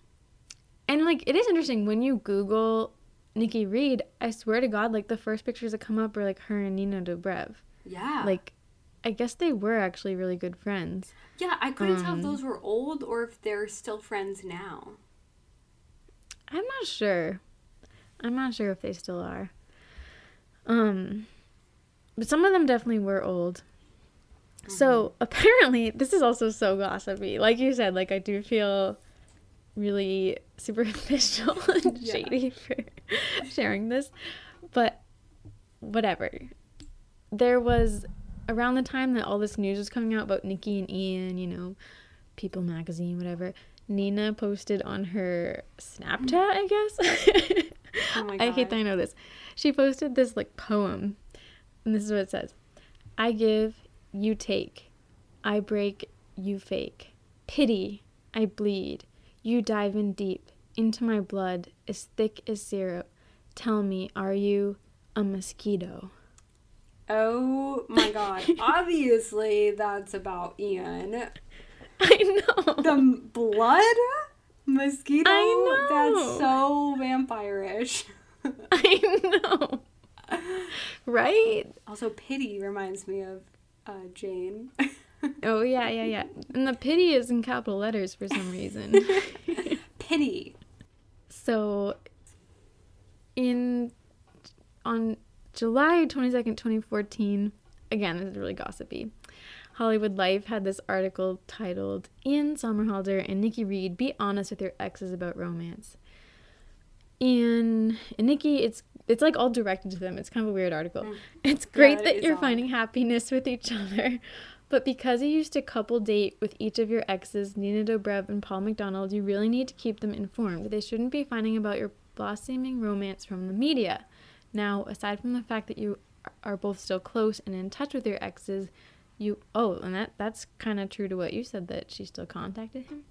and like, it is interesting when you Google Nikki Reed. I swear to God, like the first pictures that come up are like her and Nina Dobrev. yeah. Like, I guess they were actually really good friends. Yeah, I couldn't tell if Um, those were old or if they're still friends now. I'm not sure. I'm not sure if they still are. Um, but some of them definitely were old. So apparently, this is also so gossipy. Like you said, like I do feel really superficial and Yeah. shady for sharing this, but whatever. There was around the time that all this news was coming out about Nikki and Ian, you know, People Magazine, whatever. Nina posted on her Snapchat, I guess. Oh my I hate that I know this. She posted this like poem, and this is what it says: "I give, you take, I break, you fake. Pity, I bleed. You dive in deep into my blood, as thick as syrup. Tell me, are you a mosquito?" Oh my god. Obviously, that's about Ian. I know. The blood mosquito? I know. That's so vampire-ish. I know. Right? Also, pity reminds me of uh, Jane. Oh yeah, yeah, yeah. And the pity is in capital letters for some reason. pity. So, in on July twenty second, twenty fourteen, again, this is really gossipy. Hollywood Life had this article titled "Ian Somerhalder and Nikki Reed Be Honest with Your Exes About Romance." Ian and Nikki, it's it's like all directed to them. It's kind of a weird article. Mm. It's great it that you're odd. finding happiness with each other. But because you used to couple date with each of your exes, Nina Dobrev and Paul McDonald, you really need to keep them informed. They shouldn't be finding about your blossoming romance from the media. Now, aside from the fact that you are both still close and in touch with your exes, you oh, and that that's kind of true to what you said that she still contacted him.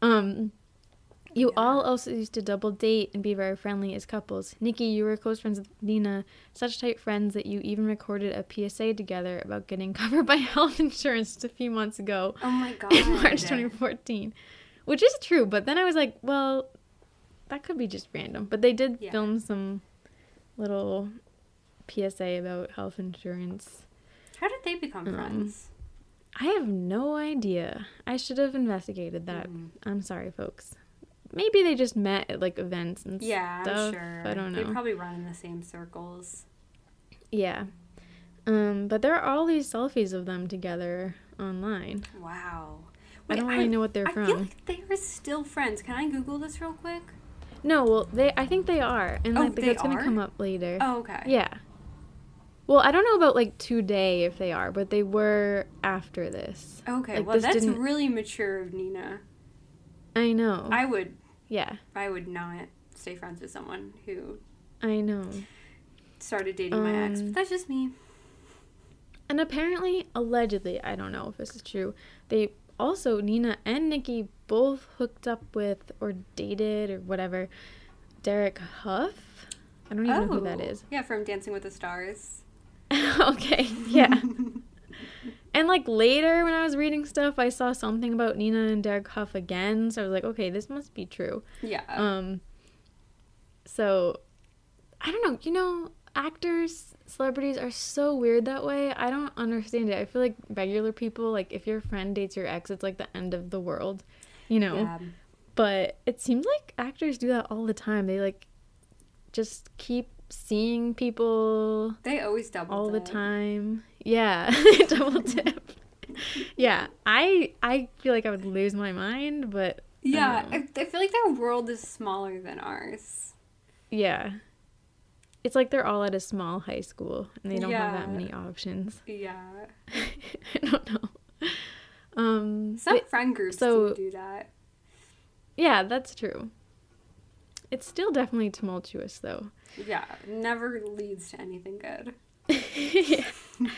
Um, you all also used to double date and be very friendly as couples. Nikki, you were close friends with Nina, such tight friends that you even recorded a PSA together about getting covered by health insurance just a few months ago Oh my god. in March 2014, which is true. But then I was like, well, that could be just random. But they did Yeah. film some little PSA about health insurance. How did they become Um, friends? I have no idea. I should have investigated that. Mhm. I'm sorry, folks. Maybe they just met at like events and Yeah, stuff. I'm sure. I don't know. They probably run in the same circles. Yeah. Um, but there are all these selfies of them together online. Wow. I don't really know what they're I from. feel like they are still friends. Can I Google this real quick? No, well, they I think they are, and Oh, like that's gonna come up later. Oh, okay. Yeah. Well, I don't know about like today if they are, but they were after this. Okay. Like, well, this that's didn't- really mature of Nina. I know. I would. yeah, I would not stay friends with someone who I know. started dating my ex. Um, But that's just me. And apparently, allegedly, I don't know if this is true. They also Nina and Nikki both hooked up with or dated or whatever Derek Hough. I don't even know who that Oh. Yeah, from Dancing with the Stars. okay, yeah. And like later when I was reading stuff, I saw something about Nina and Derek Hough again, so I was like, okay, this must be true. Yeah. Um so I don't know, you know, actors, celebrities are so weird that way. I don't understand it. I feel like regular people, like if your friend dates your ex, it's like the end of the world, you know. yeah. But it seems like actors do that all the time. They like just keep seeing people They always double all the time. Yeah, double dip. yeah, I I feel like I would lose my mind, but Yeah, I I, I feel like their world is smaller than ours. yeah. It's like they're all at a small high school and they don't have that many options. Yeah. I don't know. Um Some but- friend groups so- do that. yeah, that's true. It's still definitely tumultuous though. Yeah. Never leads to anything good. Yeah.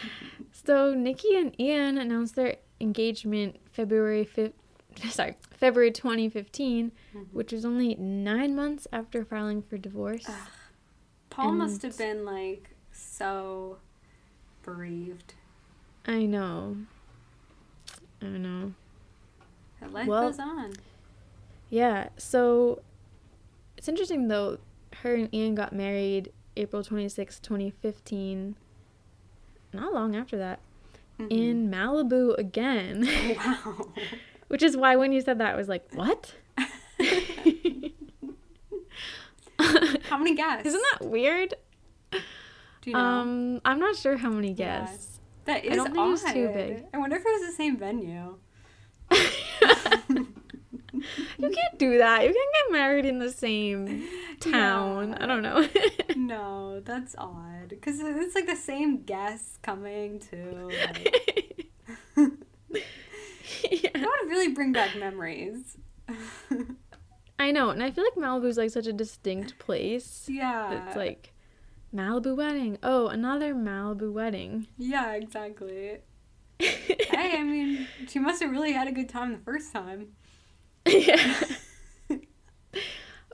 so Nikki and Ian announced their engagement February 5th, sorry, February 2015, mm-hmm. which was only 9 months after filing for divorce. Paul must have been like so bereaved. I know. I know. Life Well- goes on. Yeah, so it's interesting though. Her and Ian got married April 26, 2015. Not long after that. In Malibu again. Wow. Which is why when you said that, I was like, what? How many guests? Isn't that weird? Do you know? Um, I'm not sure how many Yeah. guests. that is don't think it was too big. I wonder if it was the same venue. You can't do that. You can't get married in the same town. Yeah. I don't know. No, that's odd. Because it's like the same guests coming too. Like, yeah. that would really bring back memories. I know, and I feel like Malibu's like such a distinct place. yeah. It's like Malibu wedding. Oh, another Malibu wedding. Yeah, exactly. hey, I mean, she must have really had a good time the first time. Yeah.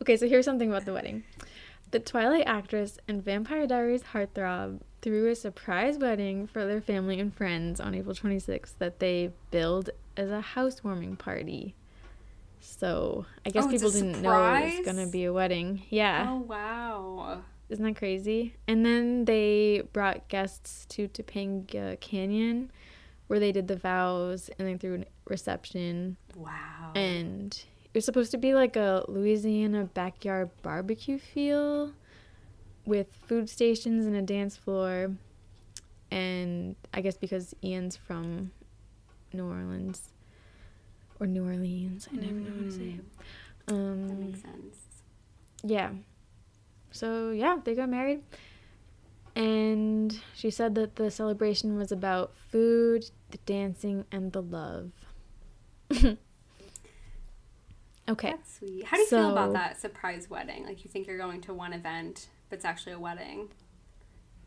okay, so here's something about the wedding. The Twilight actress and Vampire Diaries heartthrob threw a surprise wedding for their family and friends on April 26th that they billed as a housewarming party. So I guess Oh, people didn't know it was gonna be a wedding. Yeah. Oh, wow. Isn't that crazy? And then they brought guests to Topanga Canyon where they did the vows and they threw a reception. Wow. And it was supposed to be like a Louisiana backyard barbecue feel with food stations and a dance floor. And I guess because Ian's from New Orleans or New Orleans, I never know how to say it. that Um, makes sense. yeah. So yeah, they got married. And she said that the celebration was about food, the dancing, and the love. okay. That's sweet. How do you feel about that surprise wedding? Like, you think you're going to one event, but it's actually a wedding?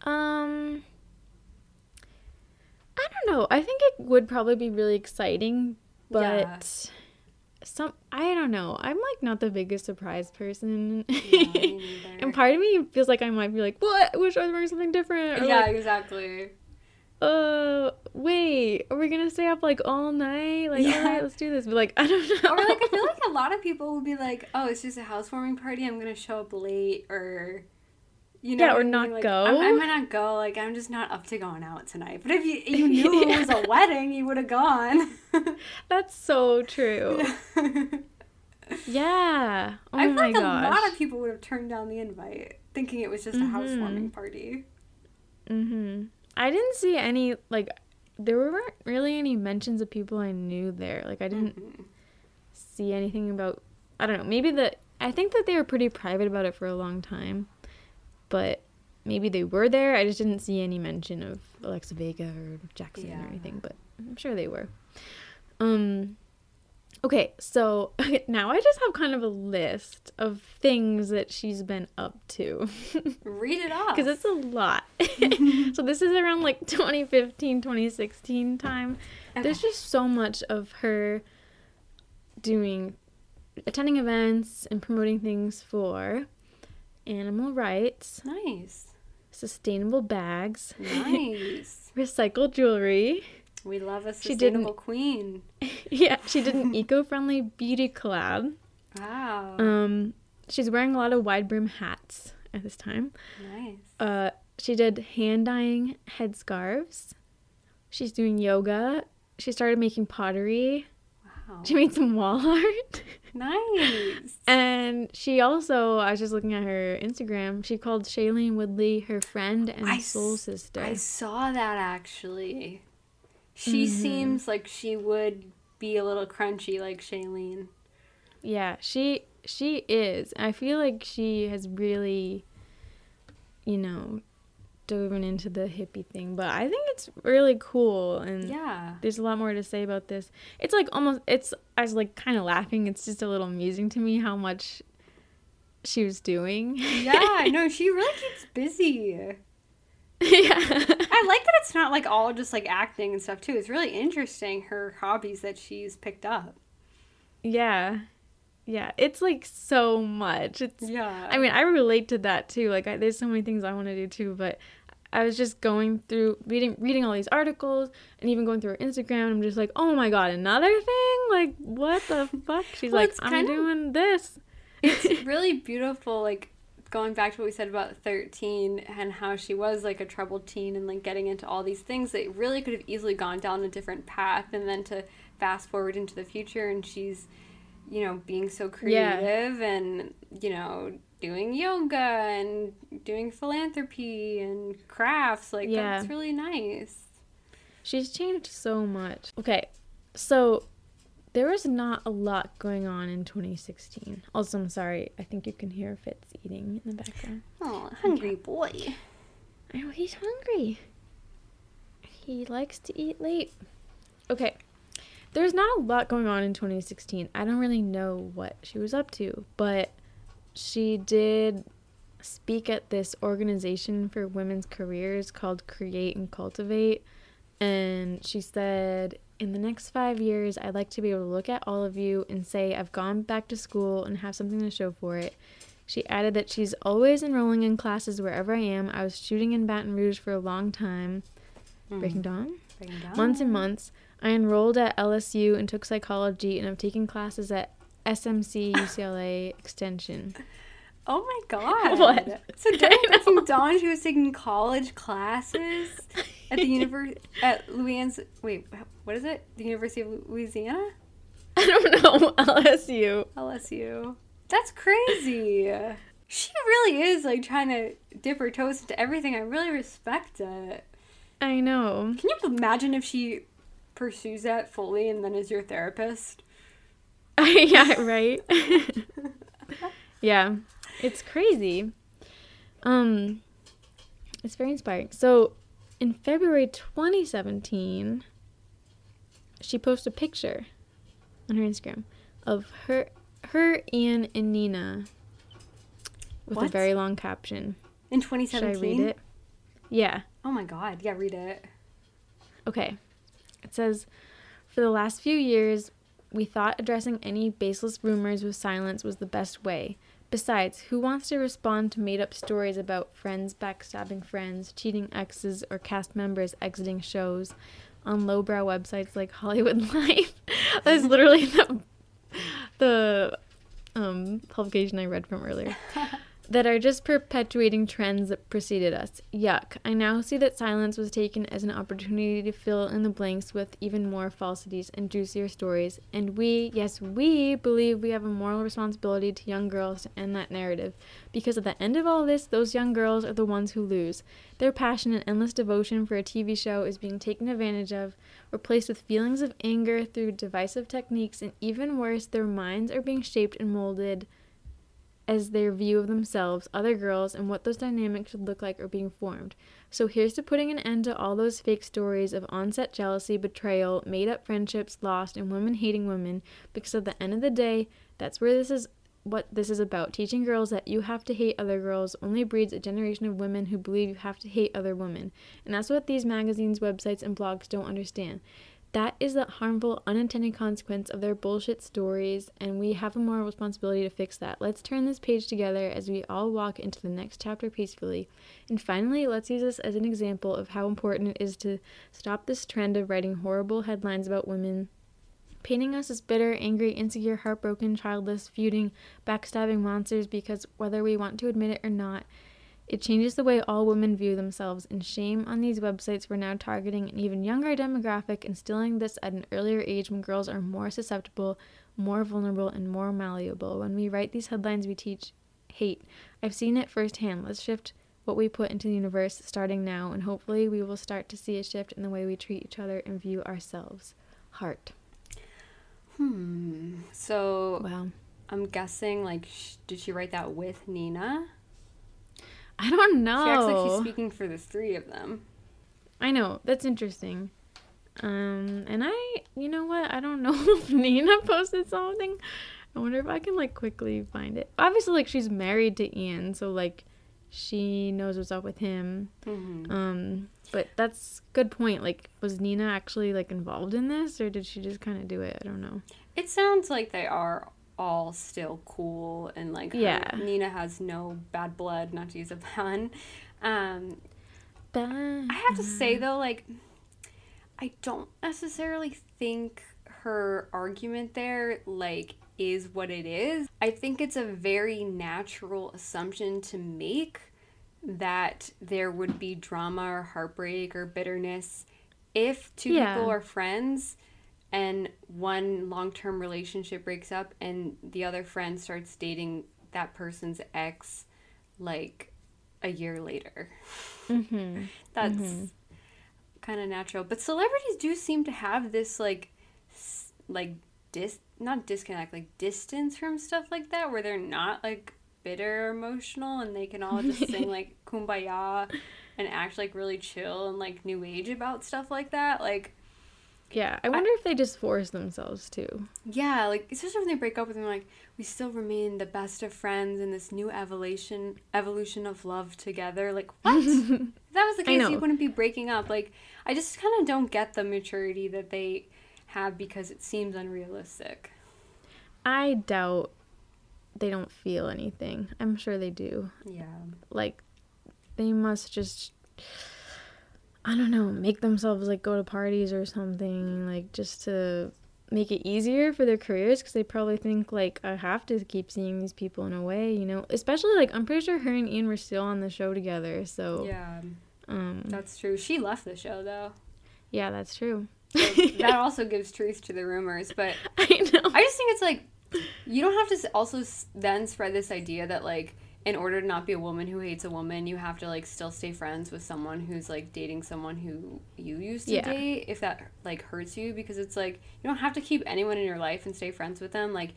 Um I don't know. I think it would probably be really exciting, but Yeah. Some I don't know. I'm like not the biggest surprise person. Yeah, and part of me feels like I might be like, "What? I wish I was wearing something different." Or yeah, like, exactly. uh wait are we gonna stay up like all night like Yeah. all right let's do this but like i don't know Or, like, I feel like a lot of people will be like, oh, it's just a housewarming party. I'm going to show up late, or, you know, Yeah, or what I mean? not Like, go. I, might not go. Like, I'm just not up to going out tonight. But if you, you knew it was a wedding, you would have gone. that's so true yeah oh I feel like gosh a lot of people would have turned down the invite, thinking it was just a housewarming Mhm. party. mm-hmm i didn't see any like there weren't really any mentions of people i knew there like i didn't Mhm. see anything about i don't know maybe the i think that they were pretty private about it for a long time but maybe they were there. I just didn't see any mention of alexa vega or jackson Yeah. or anything but i'm sure they were. Um okay so now i just have kind of a list of things that she's been up to. Read it off. because it's a lot. So this is around like 2015 2016 time. There's just so much of her doing attending events and promoting things for animal rights nice. sustainable bags Nice. recycled jewelry we love a sustainable queen. yeah she did an eco-friendly beauty collab Wow. um she's wearing a lot of wide brim hats at this time nice. Uh, she did hand dyeing headscarves. She's doing yoga. She started making pottery. Wow. She made some wall art. Nice. and she also, I was just looking at her Instagram, she called Shailene Woodley her friend and I soul sister. I saw that actually. She Mm-hmm. seems like she would be a little crunchy like Shailene. Yeah, she she is. I feel like she has really, you know, dove into the hippie thing. But I think it's really cool, and Yeah. there's a lot more to say about this. It's like almost. It's I was like kind of laughing. It's just a little amusing to me how much she was doing. Yeah, no, she really keeps busy. yeah. I like that it's not like all just like acting and stuff too. It's really interesting her hobbies that she's picked up. Yeah. Yeah. It's like so much. It's Yeah. I mean, I relate to that too. Like I, there's so many things I want to do too, but I was just going through reading reading all these articles and even going through her Instagram. I'm just like, "Oh my god, another thing? Like what the fuck?" She's Well, like, "I'm kind of- doing this." it's really beautiful like going back to what we said about 13 and how she was like a troubled teen and like getting into all these things that really could have easily gone down a different path and then to fast forward into the future and she's you know being so Yeah. creative and you know doing yoga and doing philanthropy and crafts like Yeah. that's really nice She's changed so much. Okay. So there was not a lot going on in 2016. Also, I'm sorry. I think you can hear Fitz eating in the background. oh hungry boy I know he's hungry. He likes to eat late. Okay. There's not a lot going on in 2016. I don't really know what she was up to, but she did speak at this organization for women's careers called Create and Cultivate. And she said, In the next five years, I'd like to be able to look at all of you and say, I've gone back to school and have something to show for it. She added that she's always enrolling in classes wherever I am. I was shooting in Baton Rouge for a long time. Hmm. Breaking Dawn? Bring it Months and months. I enrolled at LSU and took psychology, and I've taken classes at SMC UCLA Extension. Oh my god. What? So during. Breaking Dawn, she was taking college classes at the university at Louisiana. Wait, what is it? The University of Louisiana, I don't know, LSU. LSU. That's crazy. She really is like trying to dip her toes into everything. I really respect it. I know. Can you imagine if she pursues that fully and then is your therapist? yeah, right? yeah, it's crazy. Um, it's very inspiring. So, in February 2017, she posted a picture on her Instagram of her, her, Ian, and Nina with a very long caption. In 2017. Should 2017. I read it? Yeah. Oh my god. Yeah, read it. Okay. It says, For the last few years, we thought addressing any baseless rumors with silence was the best way. Besides, who wants to respond to made up stories about friends backstabbing friends, cheating exes, or cast members exiting shows on lowbrow websites like Hollywood Life? that is literally the, the um, publication I read from earlier that are just perpetuating trends that preceded us. Yuck. I now see that silence was taken as an opportunity to fill in the blanks with even more falsities and juicier stories. And we, yes, we believe we have a moral responsibility to young girls to end that narrative. Because at the end of all this, those young girls are the ones who lose. Their passion and endless devotion for a TV show is being taken advantage of, replaced with feelings of anger through divisive techniques, and even worse, their minds are being shaped and molded as their view of themselves, other girls, and what those dynamics should look like are being formed. So here's to putting an end to all those fake stories of onset jealousy, betrayal, made up friendships lost, and women hating women, because at the end of the day, that's where this is what this is about. Teaching girls that you have to hate other girls only breeds a generation of women who believe you have to hate other women. And that's what these magazines, websites, and blogs don't understand. That is the harmful, unintended consequence of their bullshit stories, and we have a moral responsibility to fix that. Let's turn this page together as we all walk into the next chapter peacefully. And finally, let's use this as an example of how important it is to stop this trend of writing horrible headlines about women, painting us as bitter, angry, insecure, heartbroken, childless, feuding, backstabbing monsters because whether we want to admit it or not, it changes the way all women view themselves, and shame on these websites for now targeting an even younger demographic, instilling this at an earlier age when girls are more susceptible, more vulnerable, and more malleable. When we write these headlines, we teach hate. I've seen it firsthand. Let's shift what we put into the universe starting now, and hopefully, we will start to see a shift in the way we treat each other and view ourselves. Heart. Hmm. So Wow. I'm guessing like sh- did she write that with Nina? I don't know. She acts like she's speaking for the three of them. I know. That's interesting. Um, and I, you know what? I don't know if Nina posted something. I wonder if I can like quickly find it. Obviously, like she's married to Ian, so like she knows what's up with him. Mm-hmm. Um, but that's good point. Like, was Nina actually like involved in this, or did she just kind of do it? I don't know. It sounds like they are all still cool and like her- Yeah. Nina has no bad blood, not to use a pun. Um, But I have to say though, like, I don't necessarily think her argument there, like, is what it is. I think it's a very natural assumption to make that there would be drama or heartbreak or bitterness if two Yeah. people are friends and one long term relationship breaks up and the other friend starts dating that person's ex like a year later. Mm-hmm. That's kind of natural. But celebrities do seem to have this like s- like dis not disconnect like distance from stuff like that where they're not like bitter or emotional and they can all just sing like kumbaya and act like really chill and like new age about stuff like that. Like Yeah, I wonder if they just force themselves to. yeah, like especially when they break up with them like we still remain the best of friends in this new evolution evolution of love together. Like what? if that was the case, you wouldn't be breaking up. Like I just kind of don't get the maturity that they have because it seems unrealistic. I doubt they don't feel anything. I'm sure they do. Yeah. Like they must just I don't know, make themselves like go to parties or something like just to make it easier for their careers because they probably think like I have to keep seeing these people in a way, you know. Especially like I'm pretty sure her and Ian were still on the show together, so Yeah, um that's true. She left the show though. yeah, that's true. So that also gives truth to the rumors, but I know. I just think it's like you don't have to also then spread this idea that like in order to not be a woman who hates a woman, you have to like still stay friends with someone who's like dating someone who you used to Yeah. date if that like hurts you because it's like you don't have to keep anyone in your life and stay friends with them like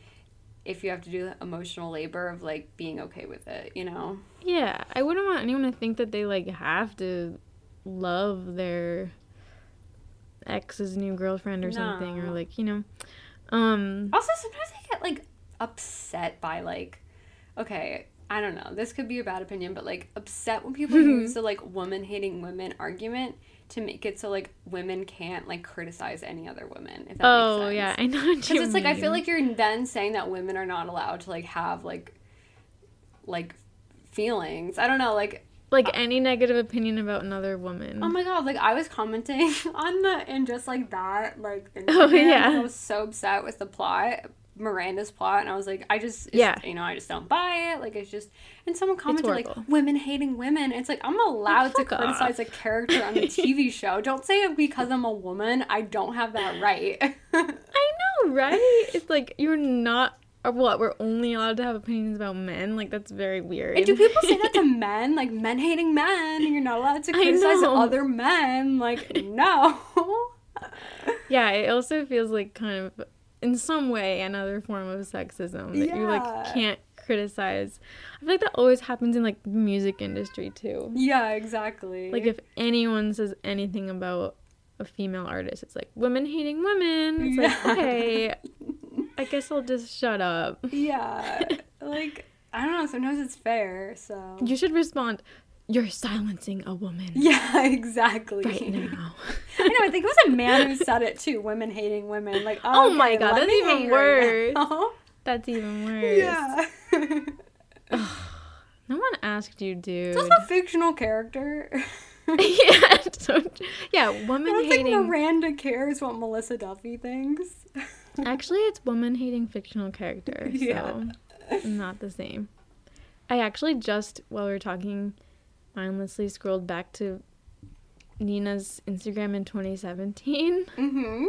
if you have to do the emotional labor of like being okay with it, you know. Yeah, I wouldn't want anyone to think that they like have to love their ex's new girlfriend or something or like, you know. Um Also, sometimes I get like upset by like, okay, I don't know. This could be a bad opinion, but like upset when people use the like woman hating women argument to make it so like women can't like criticize any other women. If that Oh makes sense. yeah, I know Because it's like I feel like you're then saying that women are not allowed to like have like like feelings. I don't know, like like any negative opinion about another woman. Oh my god, like I was commenting on the and just like that, like Oh, yeah. I was so upset with the plot, Miranda's plot, and I was like, I just Yeah. you know, I just don't buy it. Like it's just and someone commented like women hating women. It's like I'm allowed to off. criticize a character on a TV show. Don't say it because I'm a woman, I don't have that right. I know, right? It's like you're not or what, we're only allowed to have opinions about men? Like that's very weird. and do people say that to men? Like men hating men, and you're not allowed to criticize other men. Like no. Yeah, it also feels like kind of in some way another form of sexism that you like can't criticize. I feel like that always happens in like the music industry too. yeah, exactly. Like if anyone says anything about a female artist, it's like women hating women. It's like, Yeah. okay, I guess I'll just shut up. Yeah. like, I don't know. Sometimes it's fair, so. You should respond, You're silencing a woman Yeah, exactly. right now. I know. I think it was a man who said it too. Women hating women. Like, Oh my okay, God, that's even worse. Right. Uh-huh. That's even worse. yeah. No one asked you, dude. It's also a fictional character. yeah, so, yeah, I don't think. Miranda cares what Melissa Duffy thinks. Actually, it's woman hating fictional character, so Yeah. not the same. I actually just while we were talking, mindlessly scrolled back to Nina's Instagram in 2017. Mm-hmm.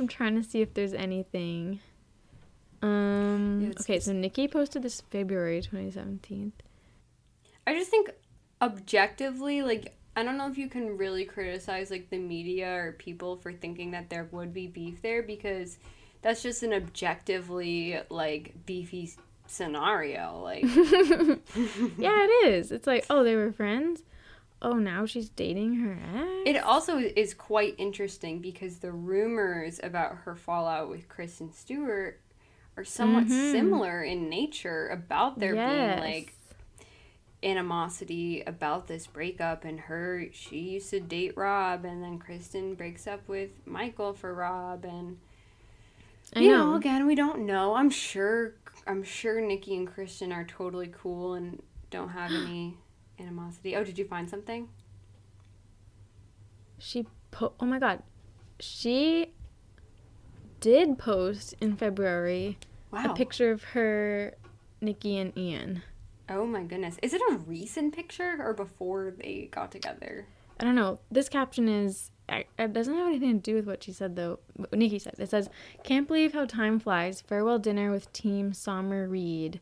I'm trying to see if there's anything. Um. Okay, so Nikki posted this February 2017. I just think objectively, like, I don't know if you can really criticize like the media or people for thinking that there would be beef there because that's just an objectively like beefy scenario. Like, yeah, it is. It's like, oh, they were friends. Oh, now she's dating her ex. it also is quite interesting because the rumors about her fallout with Kristen Stewart are somewhat Mhm. similar in nature about there being like animosity about this breakup and her she used to date Rob and then Kristen breaks up with Michael for Rob and I you know. know again we don't know I'm sure I'm sure Nikki and Kristen are totally cool and don't have any animosity oh did you find something She po- Oh my god, she did post in February wow a picture of her, Nikki and Ian. oh my goodness is it a recent picture or before they got together I don't know. This caption is. I- It doesn't have anything to do with what she said though. What Nikki said. It says, "Can't believe how time flies. Farewell dinner with Team Sommer Reed.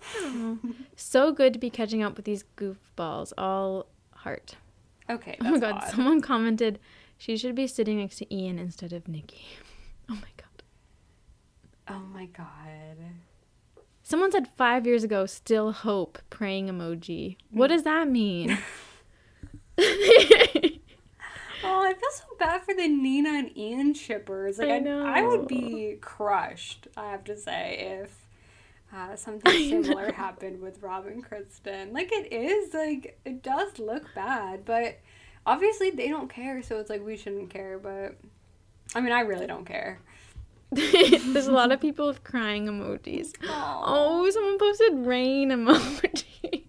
So good to be catching up with these goofballs. All heart. okay Oh my god. odd. Someone commented, she should be sitting next to Ian instead of Nikki. Oh my god. oh my god Someone said five years ago, still hope praying emoji. What mm. does that mean? Oh, I feel so bad for the Nina and Ian shippers. Like I I, I, would be crushed. I have to say if uh, something similar happened with Rob and Kristen. Like it is like it does look bad, but obviously they don't care. So it's like we shouldn't care. But I mean, I really don't care. There's a lot of people with crying emojis. Oh, someone posted rain emojis.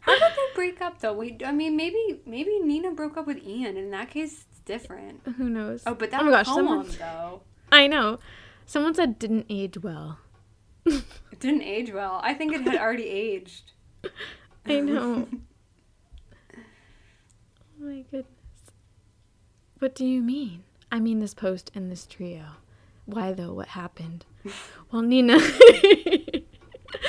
How break up though? We, I mean, maybe maybe Nina broke up with Ian. In that case, it's different. Who knows? Oh, but that oh my gosh, poem someone, though. I know. Someone said didn't age well. It didn't age well. I think it had already aged. I know. oh my goodness. What do you mean? I mean this post and this trio. Why though? What happened? Well, Nina.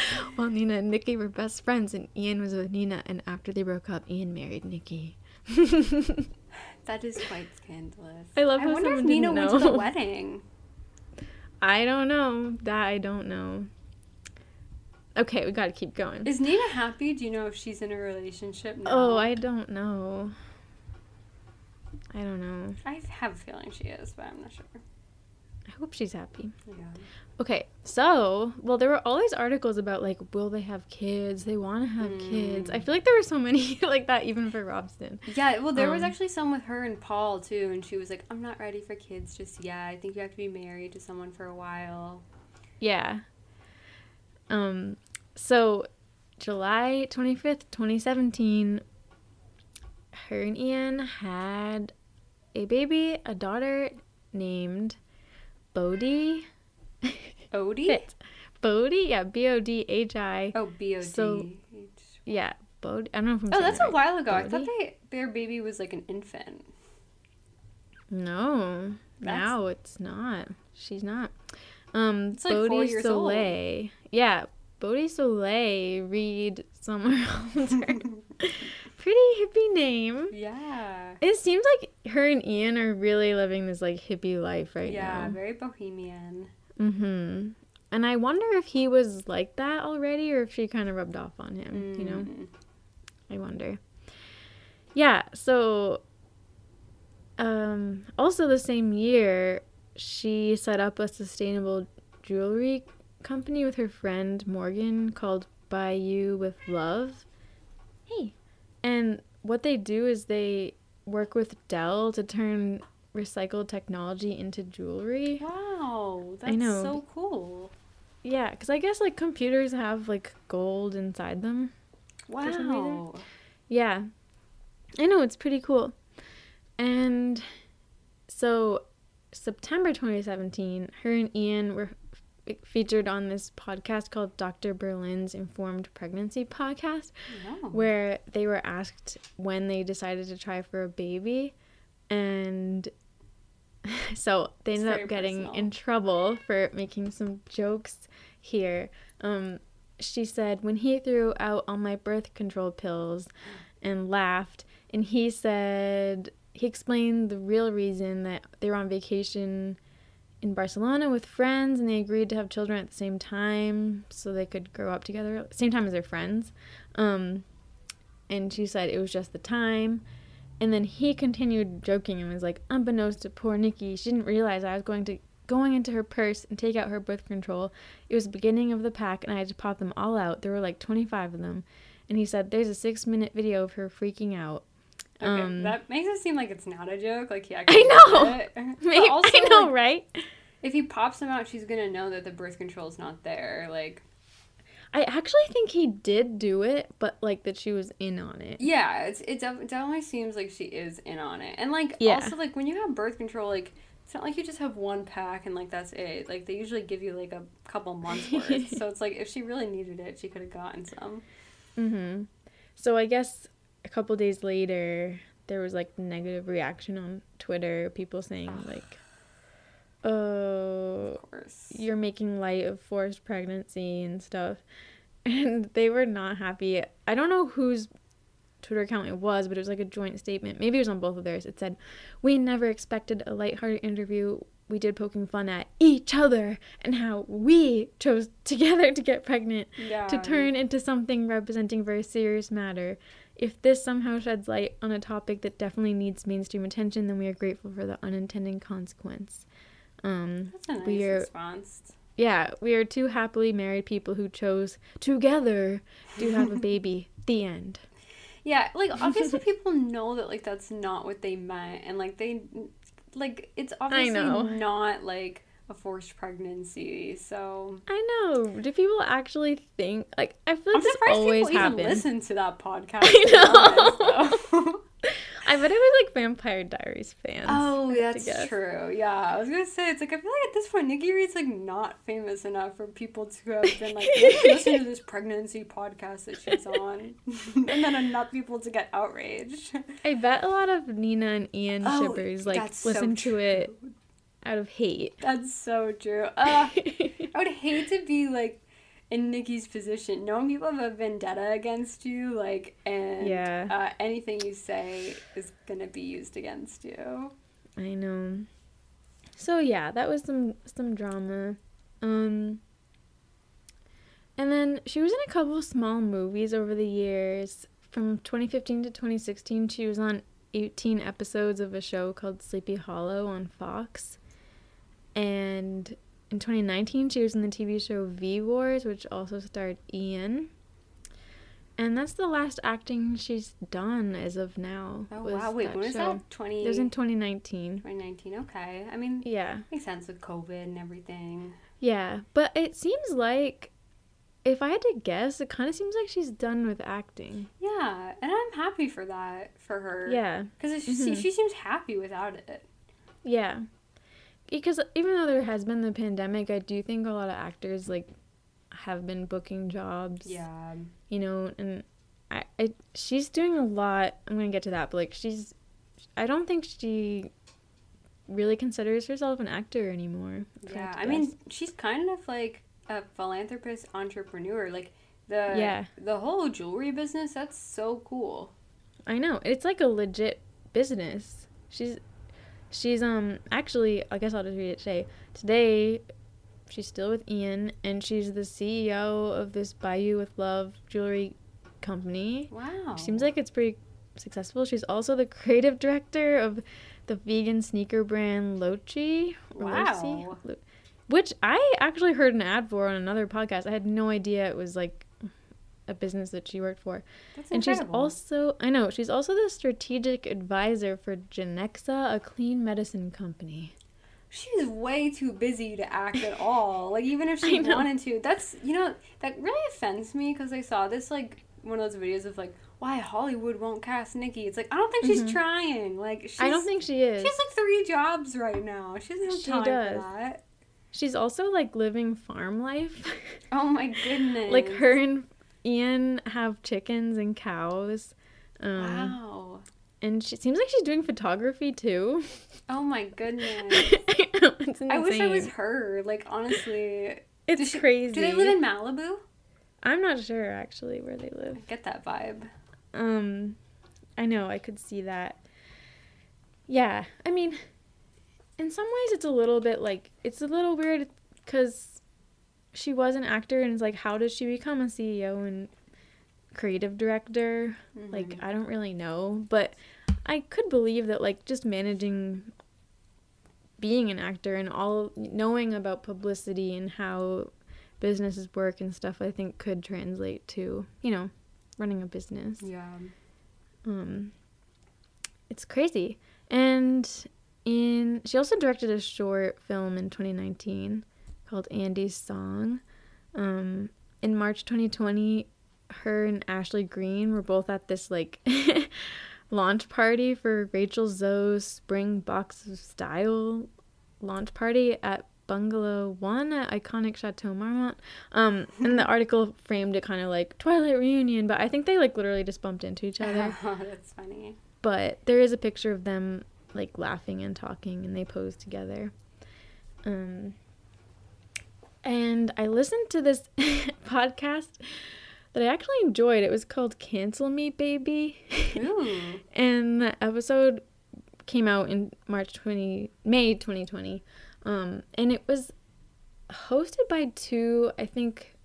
well, Nina and Nikki were best friends, and Ian was with Nina, and after they broke up, Ian married Nikki. That is quite scandalous. I love I how wonder if Nina went to the wedding. I don't know. That I don't know. Okay, we gotta keep going. Is Nina happy? Do you know if she's in a relationship now? Oh, I don't know. I don't know. I have a feeling she is, but I'm not sure. I hope she's happy. Yeah. Okay, so well, there were all these articles about like, will they have kids? They want to have kids. I feel like there were so many like that even for Robsten. Yeah, well, there was Um, actually some with her and Paul too, and she was like, "I'm not ready for kids just yet. I think you have to be married to someone for a while." Yeah. Um. So, July twenty fifth, twenty seventeen. Her and Ian had a baby, a daughter named Bodhi. Odie? Fit. Bodhi, yeah, B O D H I. Oh, B O D. So- Yeah, Bodhi. I don't know if I'm Oh, that's it a right. while ago. I thought they their baby was like an infant. No, That's- now it's not. She's not. Um, It's like Bodhi years old. Soleil. Yeah, Bodhi Soleil. Read somewhere else. Pretty hippie name. Yeah. It seems like her and Ian are really living this like hippie life right yeah, now. Yeah, very bohemian. Mm-hmm. And I wonder if he was like that already, or if she kind of rubbed off on him. You know. Mm. I wonder. Yeah, so um also the same year she set up a sustainable jewelry company with her friend Morgan called Bayou with Love. Hey. And what they do is they work with Dell to turn recycled technology into jewelry. Wow, that's know. so cool. Yeah, cuz I guess like computers have like gold inside them. Wow. Yeah. I know, it's pretty cool. And so, September 2017, her and Ian were f- featured on this podcast called Dr. Berlin's Informed Pregnancy Podcast, Wow. where they were asked when they decided to try for a baby. And so they It's ended up getting personal. in trouble for making some jokes here. Um, she said, when he threw out all my birth control pills and laughed, and he said, he explained the real reason that they were on vacation in Barcelona with friends and they agreed to have children at the same time so they could grow up together, same time as their friends. Um, and she said it was just the time. And then he continued joking and was like, unbeknownst to poor Nikki, she didn't realize I was going to going into her purse and take out her birth control. It was the beginning of the pack and I had to pop them all out. There were like 25 of them. And he said, there's a six minute video of her freaking out. Okay, Um, that makes it seem like it's not a joke. Like he actually. I know. Maybe, also, I know, like, right? If he pops them out, she's gonna know that the birth control is not there. Like, I actually think he did do it, but like that she was in on it. yeah, it's it def- definitely seems like she is in on it. And like, Yeah. also like when you have birth control, like it's not like you just have one pack and like that's it. Like they usually give you like a couple months worth. so it's like if she really needed it, she could have gotten some. Mm-hmm. So I guess a couple days later, there was like negative reaction on Twitter. People saying like, "Oh, Of uh, course. you're making light of forced pregnancy and stuff," and they were not happy. I don't know whose Twitter account it was, but it was like a joint statement. Maybe it was on both of theirs. It said, "We never expected a lighthearted interview." We did poking fun at each other and how we chose together to get pregnant Yeah. to turn into something representing a very serious matter. If this somehow sheds light on a topic that definitely needs mainstream attention, then we are grateful for the unintended consequence. Um, That's a nice we are- response. yeah, we are two happily married people who chose together to have a baby. the end. Yeah, like obviously people know that like that's not what they meant, and like they, like it's obviously not like a forced pregnancy. So I know. Do people actually think like I feel I'm like this surprised always people happens? even listen to that podcast. I know. honest. I bet it was like Vampire Diaries fans. oh, I have to that's true. Yeah, I was gonna say it's like I feel like at this point Nikki Reed's like not famous enough for people to have been like listen to this pregnancy podcast that she's on, and then enough people to get outraged. I bet a lot of Nina and Ian Oh, shippers like that's so listen to it out of hate. That's so true. Uh, I would hate to be like in Nikki's position, knowing people have a vendetta against you, like, and Yeah. uh, anything you say is gonna be used against you. I know. So yeah, that was some some drama. Um and then she was in a couple small movies over the years. From 2015 to 2016, she was on 18 episodes of a show called Sleepy Hollow on Fox. And in 2019, she was in the TV show V Wars, which also starred Ian. And that's the last acting she's done as of now. Oh wow! Wait, when was that? Twenty. It was in 2019. 2019. Okay. I mean, Yeah. makes sense with COVID and everything. Yeah, but it seems like if I had to guess, it kind of seems like she's done with acting. Yeah, and I'm happy for that for her. Yeah. Because she, Mhm. she seems happy without it. Yeah. Because even though there has been the pandemic, I do think a lot of actors like have been booking jobs. Yeah. You know, and I, I she's doing a lot. I'm going to get to that, but like she's I don't think she really considers herself an actor anymore. Yeah. I mean, she's kind of like a philanthropist entrepreneur. Like the Yeah. the whole jewelry business. That's so cool. I know. It's like a legit business. She's she's um actually I guess I'll just read it today. Today she's still with Ian and she's the CEO of this Bayou with Love jewelry company. Wow. Seems like it's pretty successful. She's also the creative director of the vegan sneaker brand Lochi. Loci? Wow. Which I actually heard an ad for on another podcast. I had no idea it was like a business that she worked for. That's And she's also, I know, she's also the strategic advisor for Genexa, a clean medicine company. She's way too busy to act at all. Like even if she wanted to, that's you know that really offends me because I saw this like one of those videos of like why Hollywood won't cast Nikki. It's like I don't think she's trying. Like she's, Mm-hmm. I don't think she is. she has like three jobs right now. She doesn't have She time does. for that. She's also like living farm life. Oh my goodness. like her and Ian have chickens and cows. Um, Wow. And she seems like she's doing photography too. Oh my goodness. I. I wish I was her. Like honestly, It's does she- crazy. Do they live in Malibu? I'm not sure actually where they live. I get that vibe. Um, I know I could see that. Yeah, I mean, in some ways it's a little bit like it's a little weird because she was an actor and it's like how does she become a ceo and creative director like Mhm. i don't really know but i could believe that like just managing being an actor and all knowing about publicity and how businesses work and stuff i think could translate to you know running a business yeah. um it's crazy and in she also directed a short film in 2019 called andy's song. Um in march 2020 her and ashley greene were both at this like launch party for rachel zoe's spring box of style launch party at bungalow one at iconic chateau marmont. Um and the article framed it kind of like twilight reunion but i think they like literally just bumped into each other. Oh, that's funny. but there is a picture of them like laughing and talking and they pose together. Um and i listened to this podcast that i actually enjoyed. It was called cancel me baby. Ooh. and the episode came out in march 20 may 2020 um and it was hosted by two i think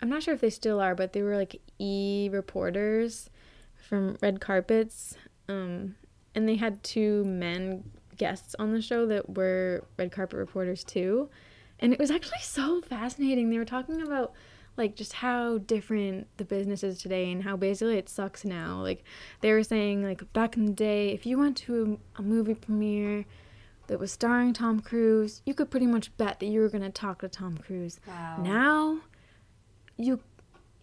i'm not sure if they still are but they were like e reporters from red carpets. Um and they had two men guests on the show that were red carpet reporters too and it was actually so fascinating. They were talking about like just how different the business is today and how basically it sucks now. Like they were saying like back in the day if you went to a, a movie premiere that was starring tom cruise you could pretty much bet that you were going to talk to tom cruise. Wow. now you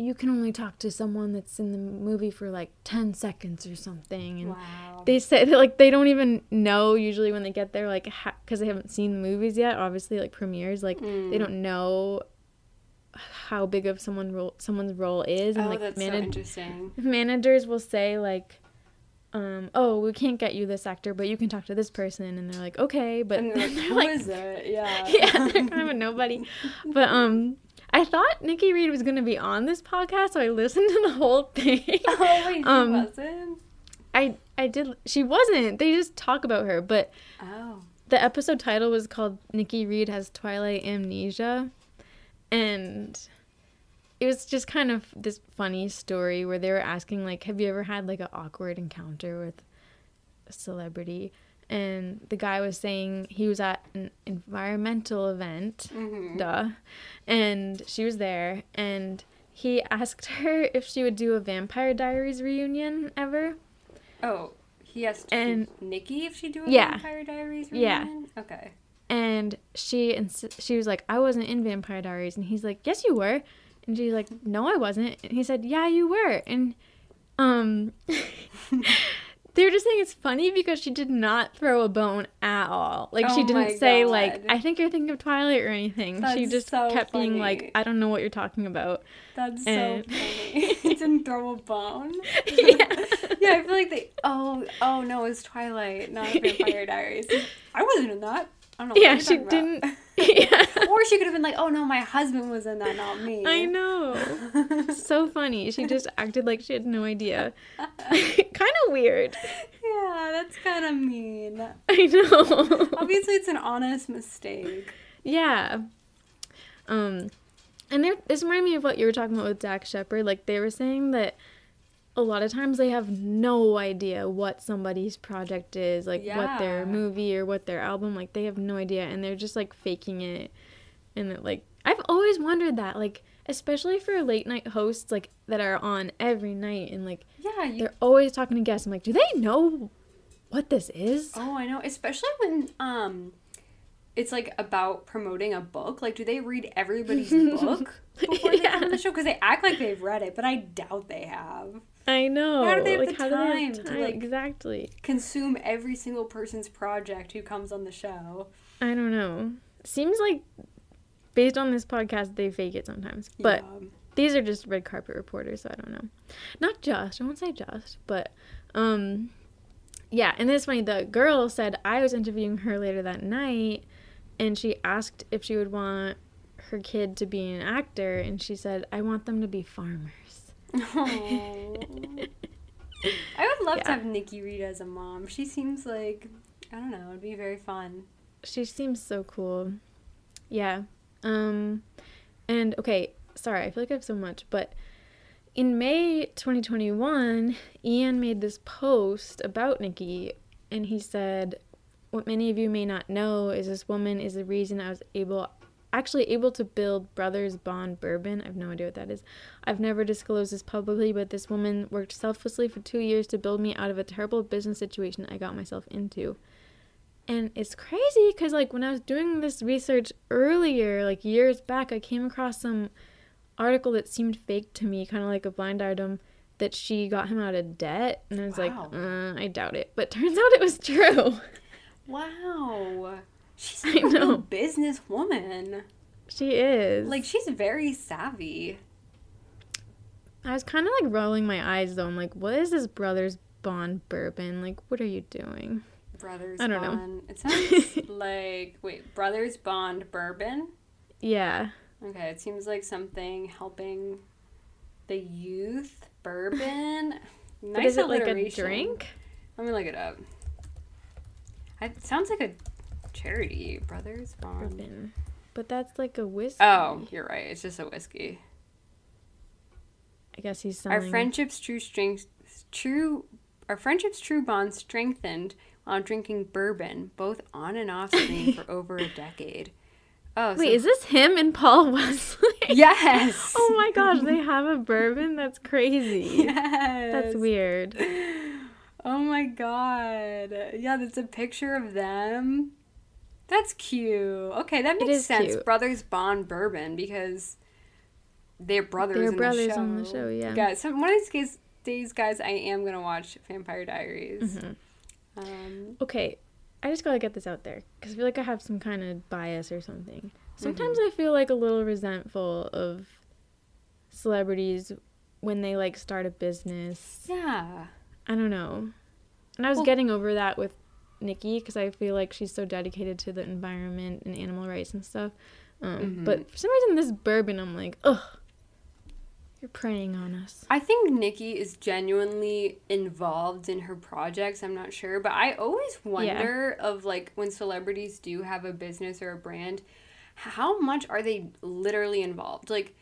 you can only talk to someone that's in the movie for like 10 seconds or something and Wow. they say that, like they don't even know usually when they get there like because they haven't seen the movies yet obviously like premieres like Mm. they don't know how big of someone role someone's role is and oh, like that's so interesting. managers will say like um oh we can't get you this actor but you can talk to this person and they're like okay but And they're like, who like- is it? Yeah. yeah, they're kind of a nobody. But um, I thought Nikki Reed was gonna be on this podcast, so I listened to the whole thing. oh wait, she Um, wasn't. I I did. She wasn't. They just talk about her, but Oh. the episode title was called Nikki Reed has Twilight amnesia, and it was just kind of this funny story where they were asking like, have you ever had like an awkward encounter with a celebrity? And the guy was saying he was at an environmental event Mm-hmm. duh. And she was there, and he asked her if she would do a Vampire Diaries reunion ever. Oh, he asked And- Nikki if she'd do a Yeah. Vampire Diaries Yeah. reunion? Okay. And she insi- she was like, I wasn't in Vampire Diaries, and he's like, Yes, you were. And she's like, No, I wasn't. And he said, Yeah, you were. And um, they were just saying it's funny because she did not throw a bone at all. Like she Oh didn't my say like, I think you're thinking of Twilight or anything. she just so kept being like. I don't know what you're talking about. That's And- so funny. he didn't throw a bone. yeah. yeah, I feel like they. Oh, oh no, it's Twilight, not Vampire Diaries. I wasn't in that. I don't know. Yeah, she didn't. Yeah. Or she could have been like, "Oh no, my husband was in that, not me." I know. so funny. She just acted like she had no idea. kind of weird. Yeah, that's kind of mean. I know. Obviously, it's an honest mistake. yeah. Um, and there, this reminded me of what you were talking about with Dax Shepard. Like they were saying that a lot of times they have no idea what somebody's project is, like what their movie or what their album. Like they have no idea, and they're just like faking it. And it, like I've always wondered that, like especially for late night hosts, like that are on every night, and like Yeah, you. they're always talking to guests. I'm like, do they know what this is? Oh, I know. Especially when um, it's like about promoting a book. Like, do they read everybody's book before they come on the show? Because they act like they've read it, but I doubt they have. I know. How do they have like, the how do they time have to, time? like- exactly? Consume every single person's project who comes on the show. I don't know. Seems like based on this podcast, they fake it sometimes. But Yeah. these are just red carpet reporters, so I don't know. Not just. I won't say just, but um, yeah. And it's funny. The girl said I was interviewing her later that night, and she asked if she would want her kid to be an actor, and she said I want them to be farmers. Aw. I would love to have Nikki Reed as a mom. She seems like I don't know. It'd be very fun. she seems so cool. Yeah. Um and okay, sorry, I feel like I have so much, but in May 2021, Ian made this post about Nikki and he said what many of you may not know is this woman is the reason I was able actually able to build Brothers Bond Bourbon. I have no idea what that is. I've never disclosed this publicly, but this woman worked selflessly for 2 years to build me out of a terrible business situation I got myself into. And it's crazy cuz like when I was doing this research earlier, like years back, I came across some article that seemed fake to me, kind of like a blind item that she got him out of debt and I was Wow. like, uh, I doubt it. But turns out it was true. Wow. She's I like a real know. businesswoman. She is. Like she's very savvy. I was kind of like rolling my eyes though. I'm like, what is this Brothers Bond bourbon? Like, what are you doing? Brothers I don't know. It sounds like wait, Brothers Bond Bourbon. Yeah. Okay, it seems like something helping the youth. Bourbon. Nice but is it like a drink? Let me look it up. It sounds like a charity. Brothers Bond. Bourbon. But that's like a whiskey. Oh, you're right. It's just a whiskey. I guess he's Our friendship's true strength, true, our friendship's true bond strengthened while drinking bourbon, both on and off screen for over a decade. Oh, Wait, so, is this him and Paul Wesley? yes. oh my gosh, they have a bourbon? That's crazy. Yes. That's weird. Oh my god. Yeah, that's a picture of them. That's cute. Okay, that makes sense. cute. Brothers Bond Bourbon because they're brothers. They're in brothers the show. on the show, yeah. Guys, so one of these days, days, guys, I am gonna watch Vampire Diaries. Mm-hmm. Um, Okay, I just gotta get this out there because I feel like I have some kind of bias or something. Sometimes Mm-hmm. I feel like a little resentful of celebrities when they like start a business. yeah. I don't know. And I was Well- getting over that with Nikki because I feel like she's so dedicated to the environment and animal rights and stuff. Um, Mm-hmm. But for some reason, this bourbon, I'm like, ugh, you're preying on us. I think Nikki is genuinely involved in her projects. I'm not sure, but I always wonder of like when celebrities do have a business or a brand, how much are they literally involved? Like,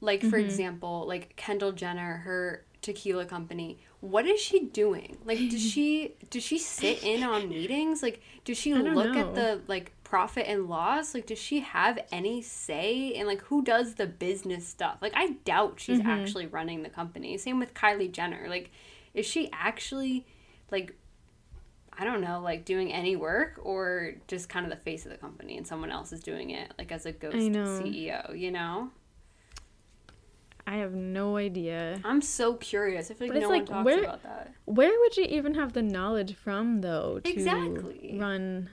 like for example, like Kendall Jenner, her tequila company. What is she doing? Like, does she does she sit in on meetings? Like, does she look know. at the like profit and loss? Like, does she have any say in like who does the business stuff? Like, I doubt she's Mm-hmm. actually running the company. Same with Kylie Jenner. Like, is she actually like I don't know, like doing any work or just kind of the face of the company and someone else is doing it like as a ghost. CEO, you know? I have no idea. I'm so curious. I feel like But no like, one talks where- about that. Where would you even have the knowledge from, though, to Exactly. run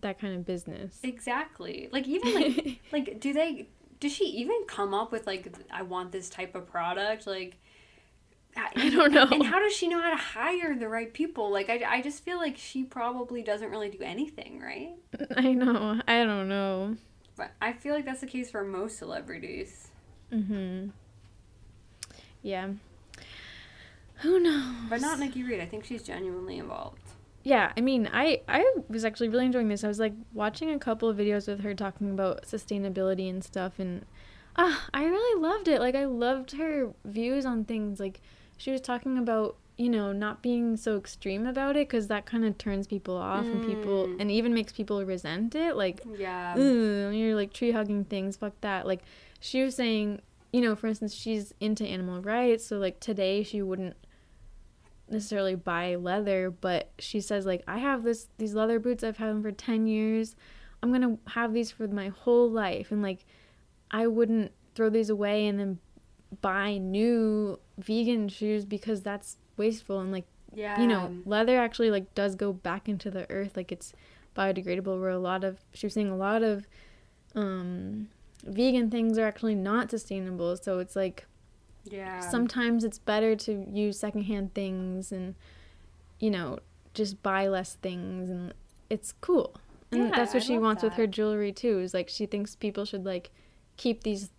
that kind of business? Exactly. Like even like like do they does she even come up with like I want this type of product like I don't know. And how does she know how to hire the right people? Like I, I just feel like she probably doesn't really do anything, right? I know. I don't know. But I feel like that's the case for most celebrities. Mm-hmm. Yeah. Who knows? But not Nikki Reed. I think she's genuinely involved. Yeah, I mean, I I was actually really enjoying this. I was like watching a couple of videos with her talking about sustainability and stuff, and ah, I really loved it. Like, I loved her views on things. Like, she was talking about you know not being so extreme about it because that kind of turns people off and people and even makes people resent it. Like, Yeah. You're like tree hugging things. Fuck that. Like, she was saying, you know, for instance, she's into animal rights, so like today she wouldn't necessarily buy leather, but she says like I have this these leather boots I've had them for 10 years. I'm going to have these for my whole life and like I wouldn't throw these away and then buy new vegan shoes because that's wasteful and like Yeah. you know, leather actually like does go back into the earth, like it's biodegradable. Where a lot of she was saying a lot of um, vegan things are actually not sustainable. So it's like Yeah. sometimes it's better to use secondhand things and you know just buy less things, and it's cool. And Yeah, that's what I she wants with her jewelry too. Is like she thinks people should like keep these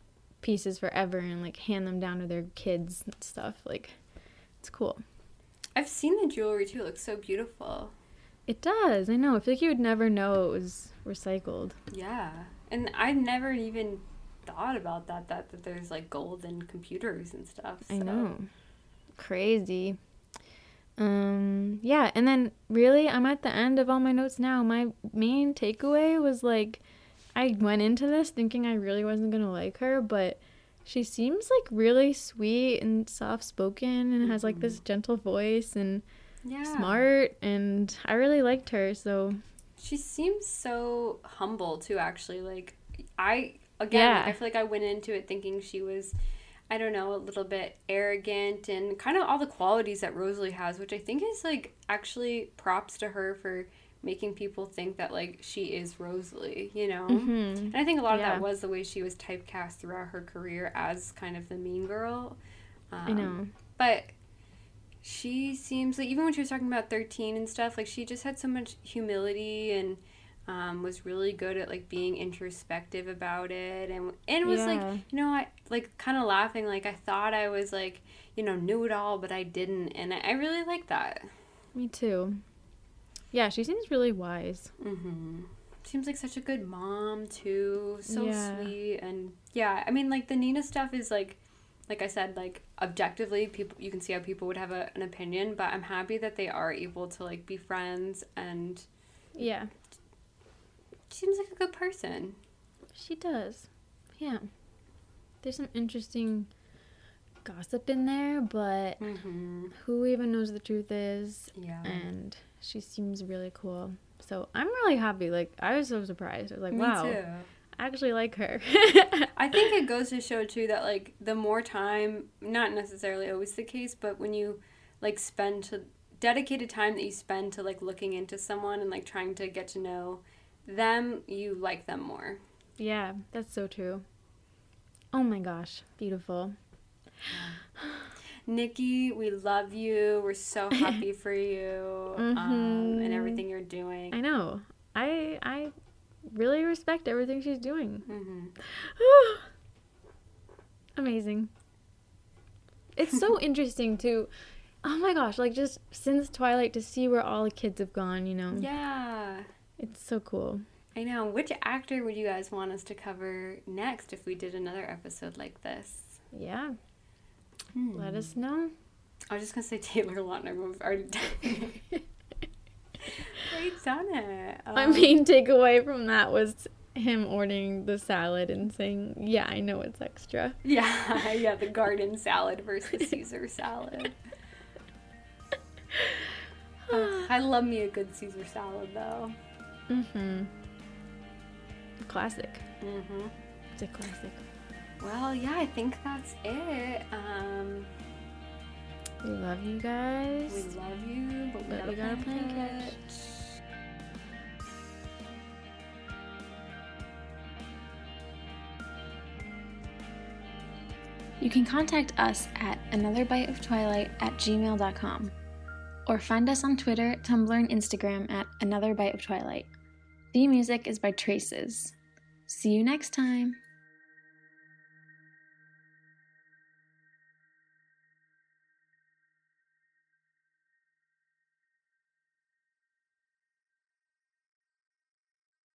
pieces forever and like hand them down to their kids and stuff. Like it's cool. I've seen the jewelry too. It looks so beautiful. It does. I know. I feel like you would never know it was recycled. Yeah. And I've never even thought about that, that, that there's like gold in computers and stuff. I know. Crazy. Um yeah, and then really I'm at the end of all my notes now. My main takeaway was like I went into this thinking I really wasn't going to like her, but she seems like really sweet and soft spoken and has like this gentle voice and Yeah. smart and I really liked her, so She seems so humble too. Actually, like I again, Yeah. like, I feel like I went into it thinking she was, I don't know, a little bit arrogant and kind of all the qualities that Rosalie has, which I think is like actually props to her for making people think that like she is Rosalie, you know. mhm. And I think a lot of Yeah. that was the way she was typecast throughout her career as kind of the mean girl. Um, I know. But she seems like even when she was talking about 13 and stuff, like she just had so much humility and um, was really good at like being introspective about it and and was like you know I like kind of laughing like I thought I was like you know knew it all but I didn't and I, I really like that. Me too. Yeah, she seems really wise. Mm-hmm. Seems like such a good mom too. So Yeah. sweet and yeah. I mean, like the Nina stuff is like, like I said, like objectively, people you can see how people would have a, an opinion, but I'm happy that they are able to like be friends and Yeah. she seems like a good person. She does. Yeah. There's some interesting gossip in there, but Mm-hmm. who even knows the truth is? Yeah. And she seems really cool. So I'm really happy. Like, I was so surprised. I was like, Me wow, too. I actually like her. I think it goes to show too that like the more time, not necessarily always the case, but when you like spend to dedicated time that you spend to like looking into someone and like trying to get to know them, you like them more. yeah, that's so true. Oh my gosh, beautiful. Nikki, we love you. We're so happy for you um, and Mhm. everything you're doing. I know. I I really respect everything she's doing. hmm Amazing. It's so interesting to oh my gosh, like just since Twilight to see where all the kids have gone, you know. Yeah, It's so cool. I know. Which actor would you guys want us to cover next if we did another episode like this? Yeah. Hmm. Let us know. I was just gonna say Taylor Lautner, but we've already done already done it. My Um, main takeaway from that was him ordering the salad and saying, "Yeah, I know it's extra." Yeah, yeah, the garden salad versus Caesar salad. Uh, I love me a good Caesar salad though. Mm-hmm. Classic. Mm hmm It's a classic. Well, yeah, I think that's it. Um, We love you guys. we love you, but we But gotta, we gotta plan plan catch. You can contact us at anotherbiteoftwilight at gmail.com or find us on Twitter, Tumblr, and Instagram at Another Bite of Twilight. The music is by Traces. See you next time.